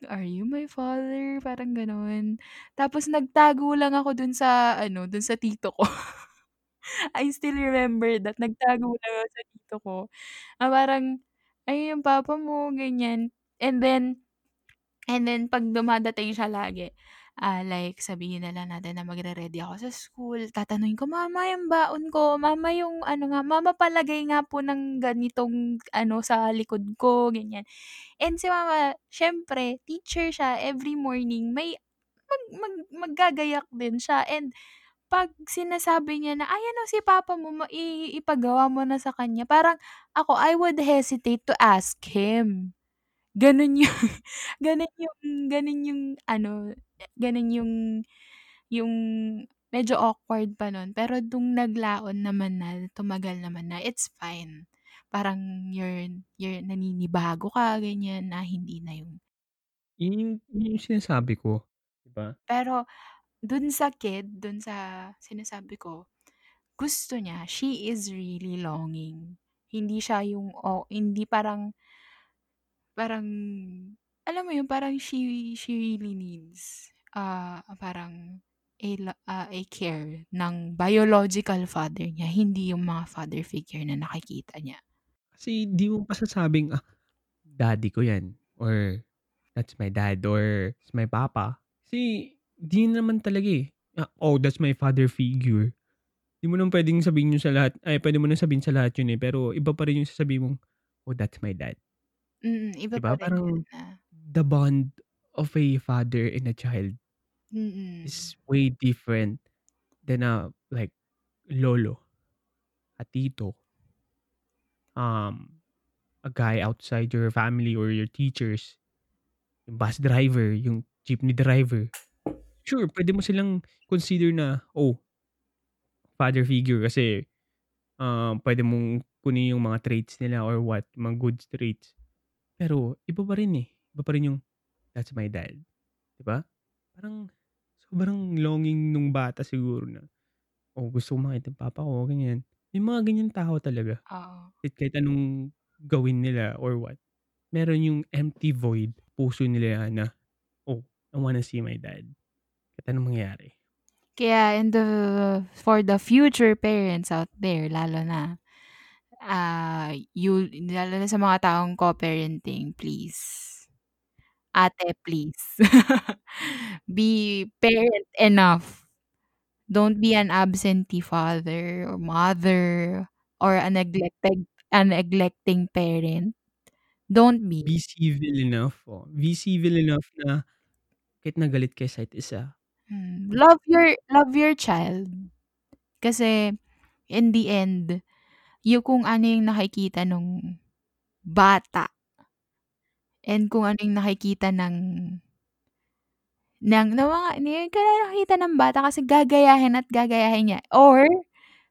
"Are you my father?" Parang gano'n. Tapos nagtago lang ako dun sa ano, dun sa tito ko. I still remember that, nagtago lang ako sa tito ko, na parang, "Ayun yung papa mo," ganyan. And then and then 'pag dumadating siya lagi, ah, like sabihin na lang natin na magre-ready ako sa school, tatanungin ko, "Mama, yung baon ko, mama yung ano nga, mama palagay nga po ng ganitong ano sa likod ko," ganyan. And si mama siyempre teacher siya, every morning may mag mag maggagayak din siya and 'pag sinasabi niya na, "Ayan o si papa mo, ma ipagawa mo na sa kanya." Parang ako, I would hesitate to ask him. Gano'n yung gano'n yung gano'n yung ano, gano'n yung yung medyo awkward pa nun. Pero nung naglaon naman na, tumagal naman na, it's fine. Parang you're you're naninibago ka, ganyan, na hindi na yung Yun yung yun yung sinasabi ko, 'di ba? Pero dun sa kid, dun sa sinasabi ko, gusto niya, she is really longing. Hindi siya yung o hindi parang parang alam mo yun, parang she she really needs, ah, parang a ah, a care ng biological father niya, hindi yung mga father figure na nakikita niya. Kasi di mo masasabing, ah, daddy ko yan or that's my dad or it's my papa. Kasi di naman talaga, eh. Ah, oh, that's my father figure. Di mo naman pwedeng sabihin yun sa lahat ay pwede mo naman sabihin sa lahat yun, eh, pero iba pa rin yung sasabihin mong, "Oh, that's my dad." Mm, iba 'Di pa rin yun parang na the bond of a father and a child Mm. is way different than a like lolo, a tito. Um, a guy outside your family or your teachers, yung bus driver, yung jeepney driver. Sure, pwede mo silang consider na, oh father figure kasi, um, pwede mong kunin yung mga traits nila or what, mga good traits. Pero iba pa rin, eh, iba pa rin yung, "That's my dad." 'Di ba? Parang sobrang longing nung bata siguro na, "Oh, gusto kong makita yung papa ko," ganyan. May mga ganyang tao talaga. Oo. Kahit kahit anong gawin nila or what, meron yung empty void, puso nila na, "Oh, I wanna see my dad." Kahit anong mangyari. Kaya in the for the future parents out there lalo na, ah, you lalo na sa mga taong co-parenting, please, ate please, be parent enough. Don't be an absentee father or mother or a neglected a neglecting parent. Don't be. Be civil enough, oh, be civil enough na kahit na galit kayo sa isa't isa Hmm, love your love your child. Kasi in the end, yung kung ano yung nakikita nung bata and kung ano yung nakikita ng ng ng mga hindi ka nakikita ng bata kasi gagayahin at gagayahin niya or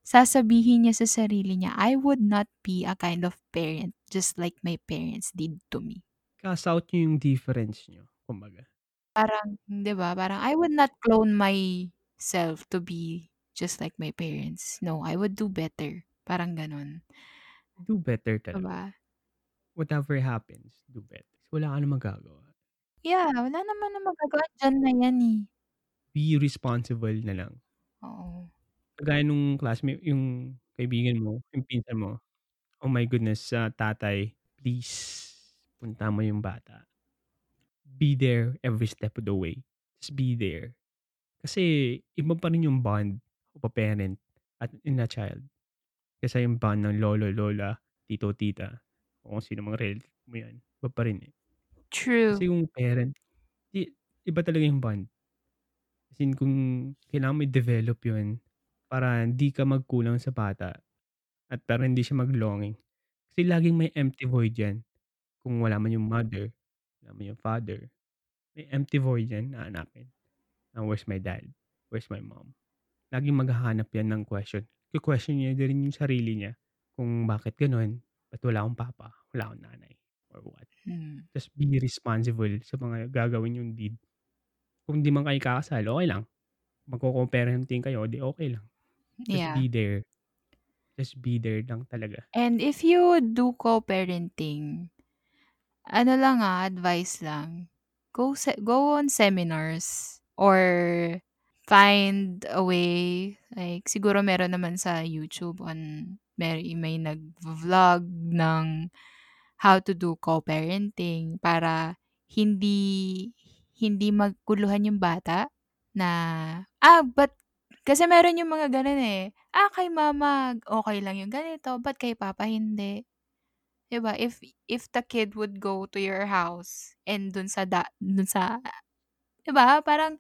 sasabihin niya sa sarili niya, "I would not be a kind of parent just like my parents did to me." Cast out niyo yung difference niyo, kumbaga. Parang 'di ba, parang, "I would not clone myself to be just like my parents. No, I would do better." Parang gano'n. Do better talaga. ba? Whatever happens, do better. Wala ka namang magagawa. Yeah, wala naman na magagawa, diyan na yan, eh. Be responsible na lang. Oo. Kagaya nung classmate yung kaibigan mo, yung pinsan mo. Oh my goodness, sa tatay, please puntahan mo yung bata. Be there every step of the way. Just be there. Kasi iba pa rin yung bond of a parent at in a child. Kaysa yung bond ng lolo, lola, tito, tita, o kung sino mang relative mo yan, iba pa rin, eh. True. Kasi yung parent, i iba talaga yung bond. As in kung kailangan mo i-develop yun para hindi ka magkulang sa bata at para hindi siya mag-longing. Kasi laging may empty void yan. Kung wala man yung mother, wala man yung father, may empty void yan na hahanapin. Na where's my dad? Where's my mom? Laging maghahanap yan ng question. Ike-question niya din yung sarili niya kung bakit gano'n, ba't wala akong papa, wala akong nanay, or what. Hmm. Just be responsible sa mga gagawin niyong deed. Kung di man kayo ikakasal, okey lang. Magko-co-parenting kayo, di okey lang. Just Yeah. be there. Just be there lang talaga. And if you do co-parenting, ano lang, ah, advice lang, go se go on seminars or find a way, like siguro meron naman sa YouTube on may may nagvo-vlog ng how to do co-parenting para hindi hindi maguluhan yung bata na, ah, ba't kasi meron yung mga gano'n, eh, "Ah, kay mama okey lang yung ganito, ba't kay papa hindi?" 'Di ba? If if the kid would go to your house and dun sa da dun sa 'di ba, parang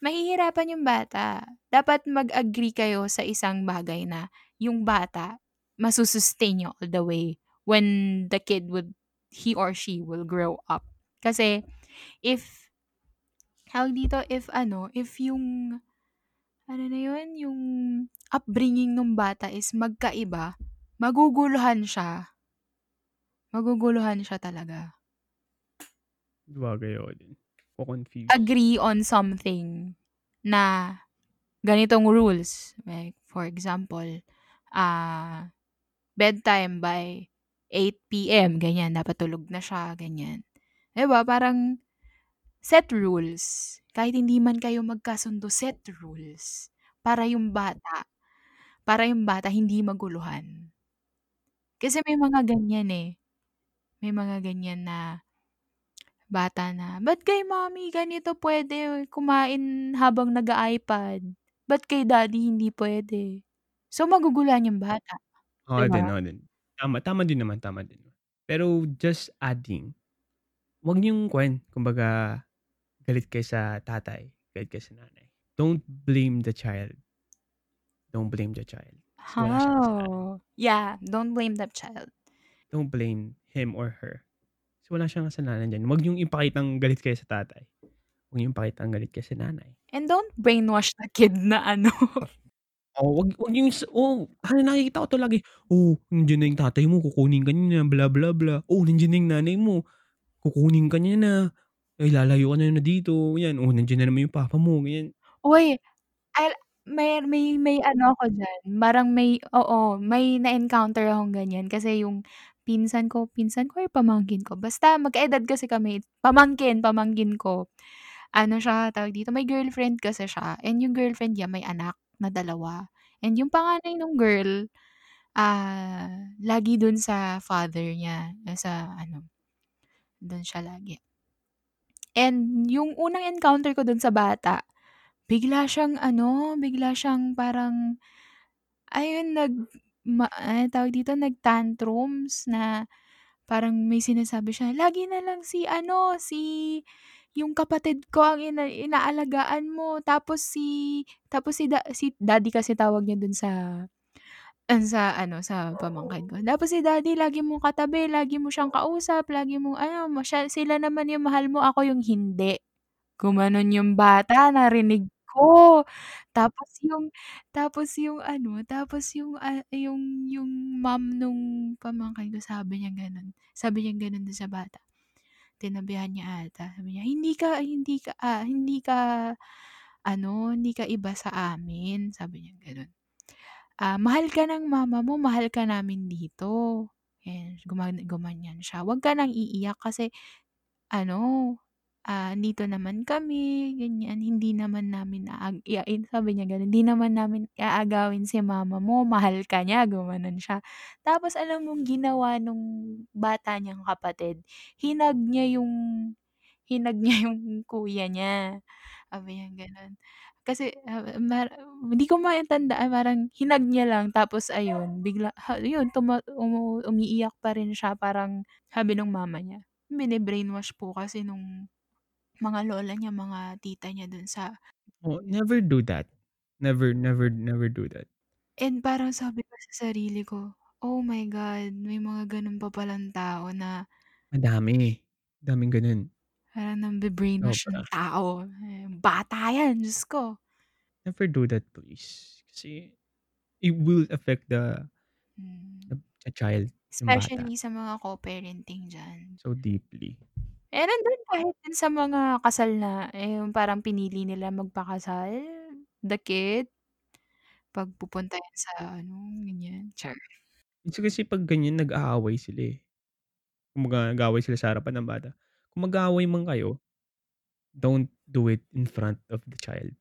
mahihirapan yung bata. Dapat mag-agree kayo sa isang bagay na yung bata masu-sustain niyo all the way when the kid would he or she will grow up. Kasi if tawag dito, if ano, if yung ano na yun, yung upbringing nung bata is magkaiba, maguguluhan siya. Maguguluhan siya talaga. Sabagay, oo din. Ko-confuse. Agree on something na ganitong rules. Like for example, ah, bedtime by 8 PM, ganyan, dapat tulog na siya, ganyan. 'Di ba, parang set rules. Kahit hindi man kayo magkasundo, set rules. Para yung bata para yung bata hindi maguluhan. Kasi may mga ganyan, eh. May mga ganyan na bata na, "Ba't kay mommy ganito puwede kumain habang nag-a-iPad, ba't kay daddy hindi puwede?" So, maguguluhan yung bata, 'di Oo din, ba? oo din. Tama, tama din naman, tama din. Pero just adding, 'wag niyong kuwan, kumbaga galit kayo sa tatay, galit kayo sa nanay. Don't blame the child. Don't blame the child. Kasi wala siyang kasalanan. How? Yeah, don't blame the child. Don't blame him or her. Kasi wala siyang kasalanan diyan. 'Wag niyong ipakitang galit kayo sa tatay. 'Wag niyong ipakitang galit kayo sa nanay. And don't brainwash the kid na ano Oo, 'wag 'wag s oo, ano nakikita ko 'to lagi, "Oh, nandiyan na yung tatay mo, kukunin ka niya, bla, bla, bla. Oh, nandiyan na yung nanay mo, kukunin ka niya na. Ay, lalayo ka na na dito, 'yan. Oh, nandiyan na naman yung papa mo." Ganyan. Uy, al may may may ano ako diyan, parang may oo, may na-encounter akong ganyan. Kasi yung pinsan ko pinsan ko or pamangkin ko, basta magka-edad kasi kami. Pamangkin, pamangkin ko. Ano siya, tawag dito, may girlfriend kasi siya and yung girlfriend niya may anak na 2 and yung panganay nung girl, ah, lagi dun sa father niya, sa ano, dun siya lagi. And yung unang encounter ko dun sa bata, bigla siyang ano, bigla siyang parang ayun, nag ma anong tawag dito, nag-tantrums na parang may sinasabi siya, "Lagi na lang si ano, si yung kapatid ko ang ina inaalagaan mo tapos si tapos si da si daddy kasi tawag niya dun sa sa ano, sa pamangkin ko. Tapos si daddy lagi mong katabi, lagi mo siyang kausap, lagi mong ano, siya sila naman yung mahal mo, ako yung hindi. Gumanon yung bata, narinig ko. Tapos yung tapos yung ano, tapos yung, ah, yung yung mom nung pamangkin ko sabi niyang gano'n, sabi niyang gano'n dun sa bata. Tinabihan niya ata, sabi niya, "Hindi ka hindi ka, ah, hindi ka ano, hindi ka iba sa amin." Sabi niyang gano'n. "Ah, mahal ka ng mama mo, mahal ka namin dito." Yan, guman gumanyan siya. "Wag ka ng iiyak kasi ano, ah, nandito naman kami, ganyan. Hindi naman namin aag iain" sabi niya gano'n, "Hindi naman namin aagawin si mama mo, mahal ka niya." Gumanon siya. Tapos alam mong ginawa nung bata niyang kapatid, hinug niya yung hinug niya yung kuya niya. Sabi niyang gano'n. Kasi, ah, mar hindi ko matandaan, parang hinug niya lang tapos ayun, bigla ha yun tuma umu umiiyak pa rin siya. Parang sabi nung mama niya, bini-brainwash po kasi nung mga lola niya, mga tita niya dun sa Oh, never do that. Never, never, never do that. And parang sabi ko sa sarili ko, "Oh my God, may mga gano'n pa palang tao na" Madami, daming gano'n. parang nambi-brainwash yung Sobra. tao. Eh, bata yan, Diyos ko. Never do that please. Kasi it will affect the Hmm. the the child, yung bata. Especially sa mga co-parenting diyan. So deeply. Eh, nandun kahit din sa mga kasal na, eh, yung parang pinili nila magpakasal, the kid. 'Pag pupunta yan sa ano, ganyan, char. Minsan kasi 'pag ganyan nag-aaway sila, eh. Kumbaga nag-aaway sila sa harapan ng bata. Kung mag-aaway man kayo, don't do it in front of the child.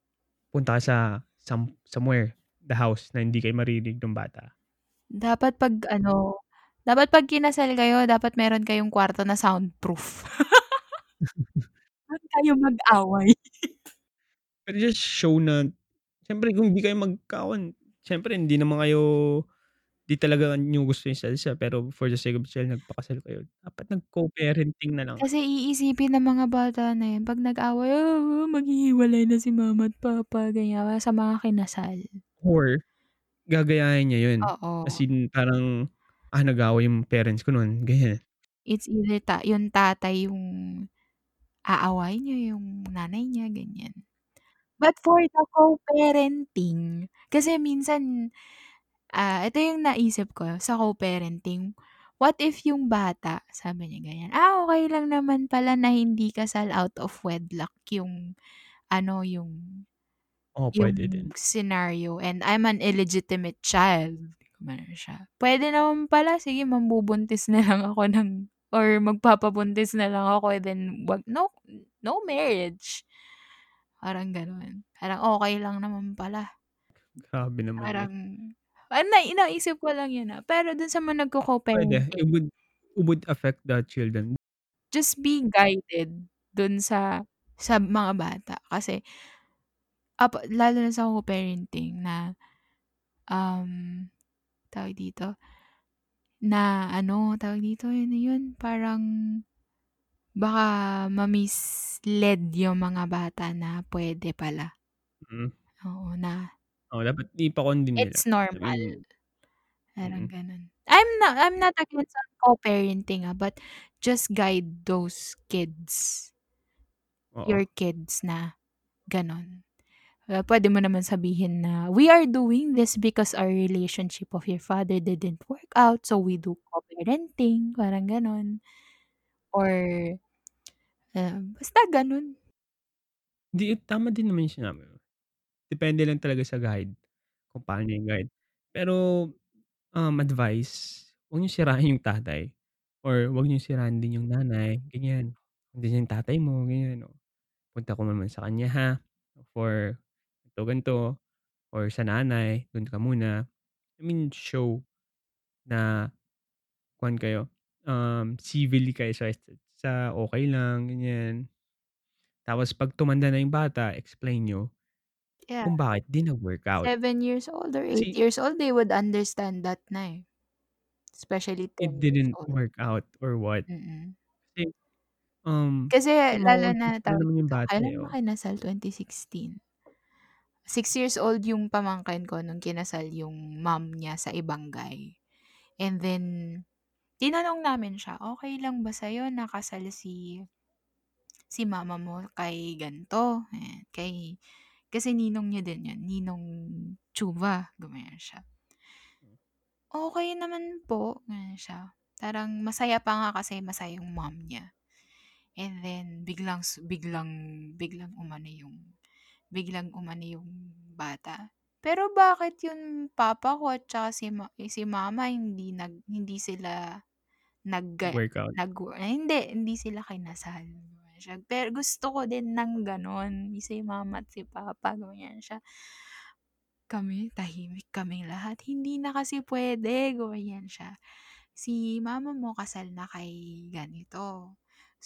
Punta ka sa some somewhere, the house na hindi kayo maririnig nung bata. Dapat 'pag ano, dapat 'pag kinasal kayo dapat meron kayong kwarto na soundproof. Dun kayo mag-away. Pero just show na siyempre kung hindi kayo magkakawan siyempre hindi naman kayo 'di talaga niyo gusto yung isa't isa, pero for the sake of the child nagpakasal kayo. Dapat nag-co-parenting na lang. Kasi iisipin ng mga bata na yan 'pag nag-away, "Ah, maghihiwalay na si mama at papa." Ganyan, sa mga kinasal. Or gagayahin niya yun. Oo. in parang, "Ah, nag-away yung parents ko nun." Ganyan. It's either ta yung tatay yung aawayin niya, yung nanay niya, ganyan. But for the co-parenting, kasi minsan, ah, ito yung naisip ko sa co-parenting, what if yung bata sabi niya ganyan, "Ah, okey lang naman pala na hindi kasal out of wedlock yung ano, yung Oo, yung puwede din. scenario and I'm an illegitimate child." Siya. Puwede naman pala, sige mambubuntis na lang ako ng or magpapabuntis na lang ako then wag no no marriage. Parang gano'n. Parang okey lang naman pala. Grabe naman 'yun. Parang parang nai naisip ko lang 'yun, ah, pero dun sa mga Puwede, it nagko-co-parenting would it would affect the children. just be guided dun sa sa mga bata kasi apa lalo na sa co-parenting na, um, tawag dito, na ano, tawag dito, ano yun, parang baka ma-misled yung mga bata na puwede pala. Mm. Oo, na Oo, dapat ipakon din nila. it's normal. Sabihin Parang mm. gano'n. I'm not I'm not against on co-parenting, ah, but just guide those kids. Oo. Your kids na gano'n. Ah, puwede mo naman sabihin na, "We are doing this because our relationship of your father didn't work out, so we do co-parenting." Parang gano'n. Or, um, basta gano'n. Hindi, tama din naman yung sinabi. Depende lang talaga sa guide, kung paano niya i-guide. Pero, um, advice, 'wag niyong sirain yung tatay or 'wag niyong sirain din yung nanay, ganyan. Andiyan yung tatay mo, ganyan, oh. Punta ka muna sa kanya, ha, for ganito, ganito or sa nanay, dun ka muna. I mean, show na kuwan kayo, um, civilly kayo sa sa okey lang, ganyan. Tapos 'pag tumanda na yung bata, explain niyo Yeah. kung bakit 'di nag-workout. 7 years old or 8 Kasi years old, they would understand that na, eh. Especially it 10 years didn't old. work out or what. Mm. Kasi, Um, Kasi lalo na mo tawag yung bata, kailan eh, ba oh. kinasal 2016? 6 years old yung pamangkin ko nung kinasal yung mom niya sa ibang guy. And then, tinanong namin siya, "Okey lang ba sa'yo na kasal si si mama mo kay gan'to, ayan, kay" kasi ninong niya din yun, ninong Tsuba, gumanon siya. "Okey naman po," ganun siya. Parang masaya pa nga kasi masaya yung mom niya. And then biglang biglang biglang umano yung biglang umano yung bata, "Pero bakit yung papa ko at saka si ma si mama hindi nag hindi sila nagga Workout. nag-wo" ay hindi, hindi sila kinasal. "Pero gusto ko din ng gano'n, si mama at si papa," gumanyan siya. Kami tahimik kaming lahat, "Hindi na kasi puwede," gumanyan siya. "Si mama mo kasal na kay ganito,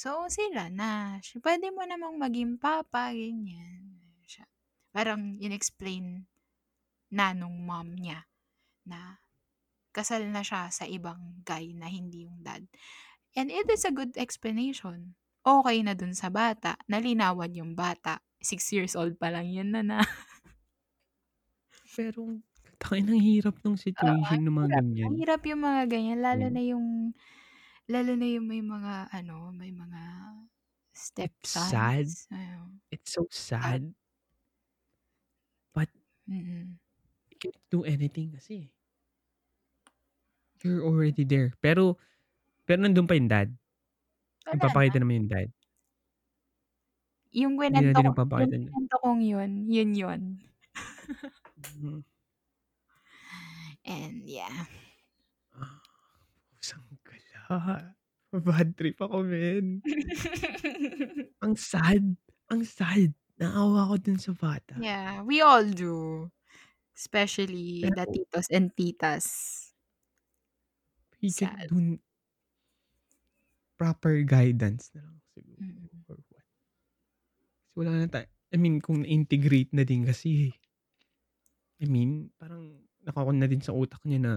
so sila na. Puwede mo namang maging papa," ganyan. Parang in-explain na nung mom niya na kasal na siya sa ibang guy na hindi yung dad. And it is a good explanation. Okey na dun sa bata, nalinawan yung bata, 6 years old pa lang yun nun, ah. Pero, ang hirap Oo, situation ang ng mga hirap. ganyan. Mahirap yung mga ganyan lalo Hmm. na yung lalo na yung may mga ano, may mga It's sad. stepsons, ayun. It's so sad. But Mm. you can't do anything kasi. You're already there. Pero pero nandun pa yung dad? Wala Nagpapakita na. naman yung dad? Yung din ko yung kinuwento kong yun, yun yun. Hmm. And yeah. Ah, pusang gala. Ma-bad trip ako men. Ang sad, ang sad. Naawa ako dun sa bata. Yeah, we all do. Especially the Pero titos and titas. Sad. dun proper guidance na lang siguro Mm. or what. Kasi wala na ta I mean kung na-integrate na din kasi. I mean, parang naka-on na din sa utak niya na,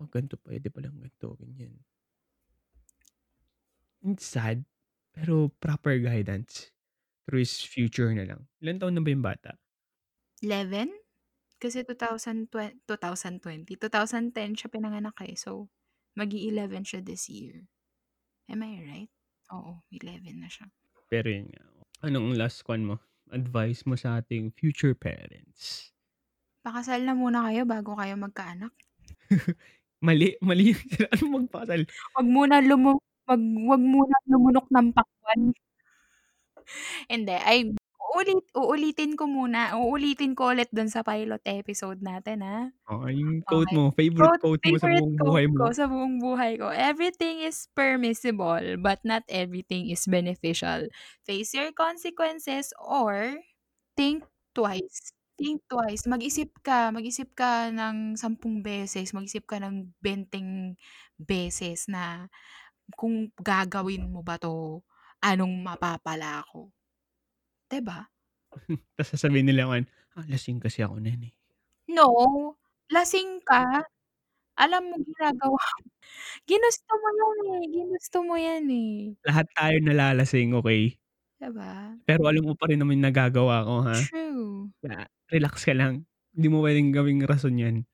"Oh, gan'to puwede palang gan'to," ganyan. It's sad, pero proper guidance through his future na lang. Ilang taon na ba yung bata? 11? Kasi 2000 twe 2020, 2010 siya pinanganak, eh. So, mag-i-11 siya this year. Am I right? Oo, 11 na siya. Pero yun nga, anong last kuwan mo, advice mo sa ating future parents? Pakasal na muna kayo bago kayo magkaanak. Mali, mali anong magpakasal? Wag muna lumu wag wag munang lumunok ng pakwan. Hindi, ay uulit uulitin ko muna, uulitin ko ulit dun sa pilot episode natin, ah. Oo, yung quote Okey. mo, favorite Quote quote mo sa favorite buong quote buhay ko mo. sa buong buhay ko, "Everything is permissible, but not everything is beneficial. Face your consequences or think twice. Think twice. Mag-isip ka, mag-isip ka ng 10 beses, mag-isip ka ng 20 beses na kung gagawin mo ba 'to, anong mapapala ko." 'Di ba? Tas sasabihin nila naman, "Ah, lasing kasi ako nun, eh." No, lasing ka. Alam mo ginagawa ginusto mo yan, eh, ginusto mo yan, eh. Lahat tayo nalalasing, okey? 'Di ba? Pero alam mo pa rin naman yung nagagawa ko, ha? True. Relax ka lang. Hindi mo puwedeng gawing rason yan.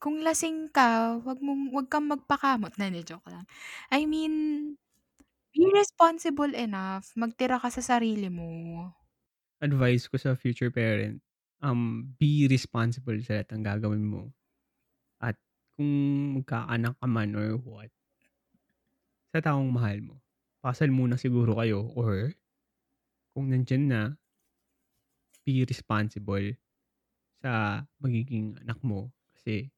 Kung lasing ka, wag mong wag kang magpakamot. 'Di, joke lang. I mean, be responsible enough. Magtira ka sa sarili mo. Advice ko sa future parent, um, be responsible sa lahat ng gagawin mo. At kung magkakaanak ka man or what sa taong mahal mo. Pakasal muna siguro kayo or kung nandiyan na, be responsible sa magiging anak mo kasi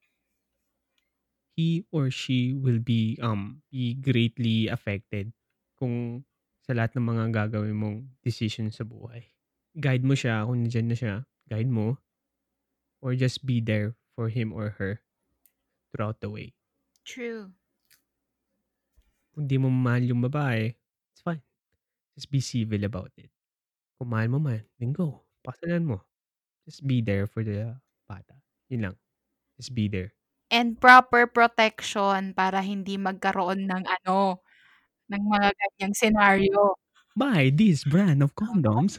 he or she will be, um, be greatly affected kung sa lahat ng mga gagawin mong desisyon sa buhay. Guide mo siya kung nandiyan na siya, guide mo or just be there for him or her throughout the way. True. Kung di mo mahal yung babae, it's fine. Just be civil about it. Kung mahal mo man, then go, pakasalan mo. Just be there for the bata, yun lang. Just be there. And proper protection para hindi magkaroon ng ano, ng mga ganyang senaryo. Buy this brand of condoms.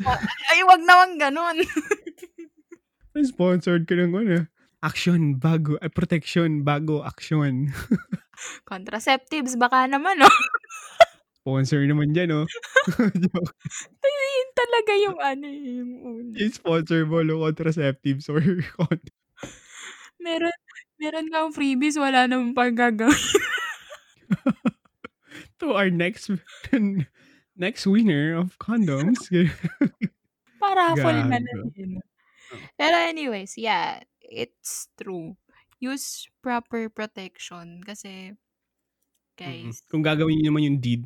Ay, wag naman gano'n. Sponsored ka ng ano, action bago ay protection bago action. Contraceptives baka naman, oh. Sponsor naman diyan, oh. Joke. Yun talaga yung ano, eh, yung una. I-sponsor mo 'no, contraceptives or condom. Meron meron ngang freebies, wala namang pang gagawin. To our next next winner of condoms. Pa-raffle na lang, Gago. eh, 'no. Oo. Pero anyways, yeah, it's true. Use proper protection kasi Mm, guys kung gagawin niyo naman yung deed,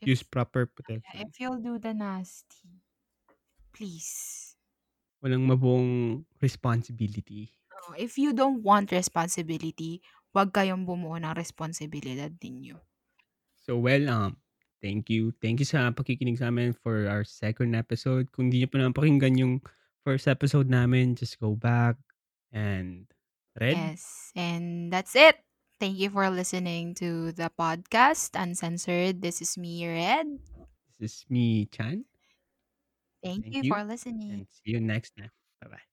if use proper yeah, protection. if you'll do the nasty, please. Walang mabuong responsibility. Oo, if you don't want responsibility, wag kayong bumuo ng responsibilidad ninyo. So, well, um, thank you. Thank you sa pakikinig sa'min for our second episode. Kung di niyo pa napakinggan yung first episode namin, just go back and Red? Yes, and that's it. Thank you for listening to the podcast, Uncensored. This is me, Red. This is me, Chan. Thank Thank you you, for listening. and see you next time. Bye-bye.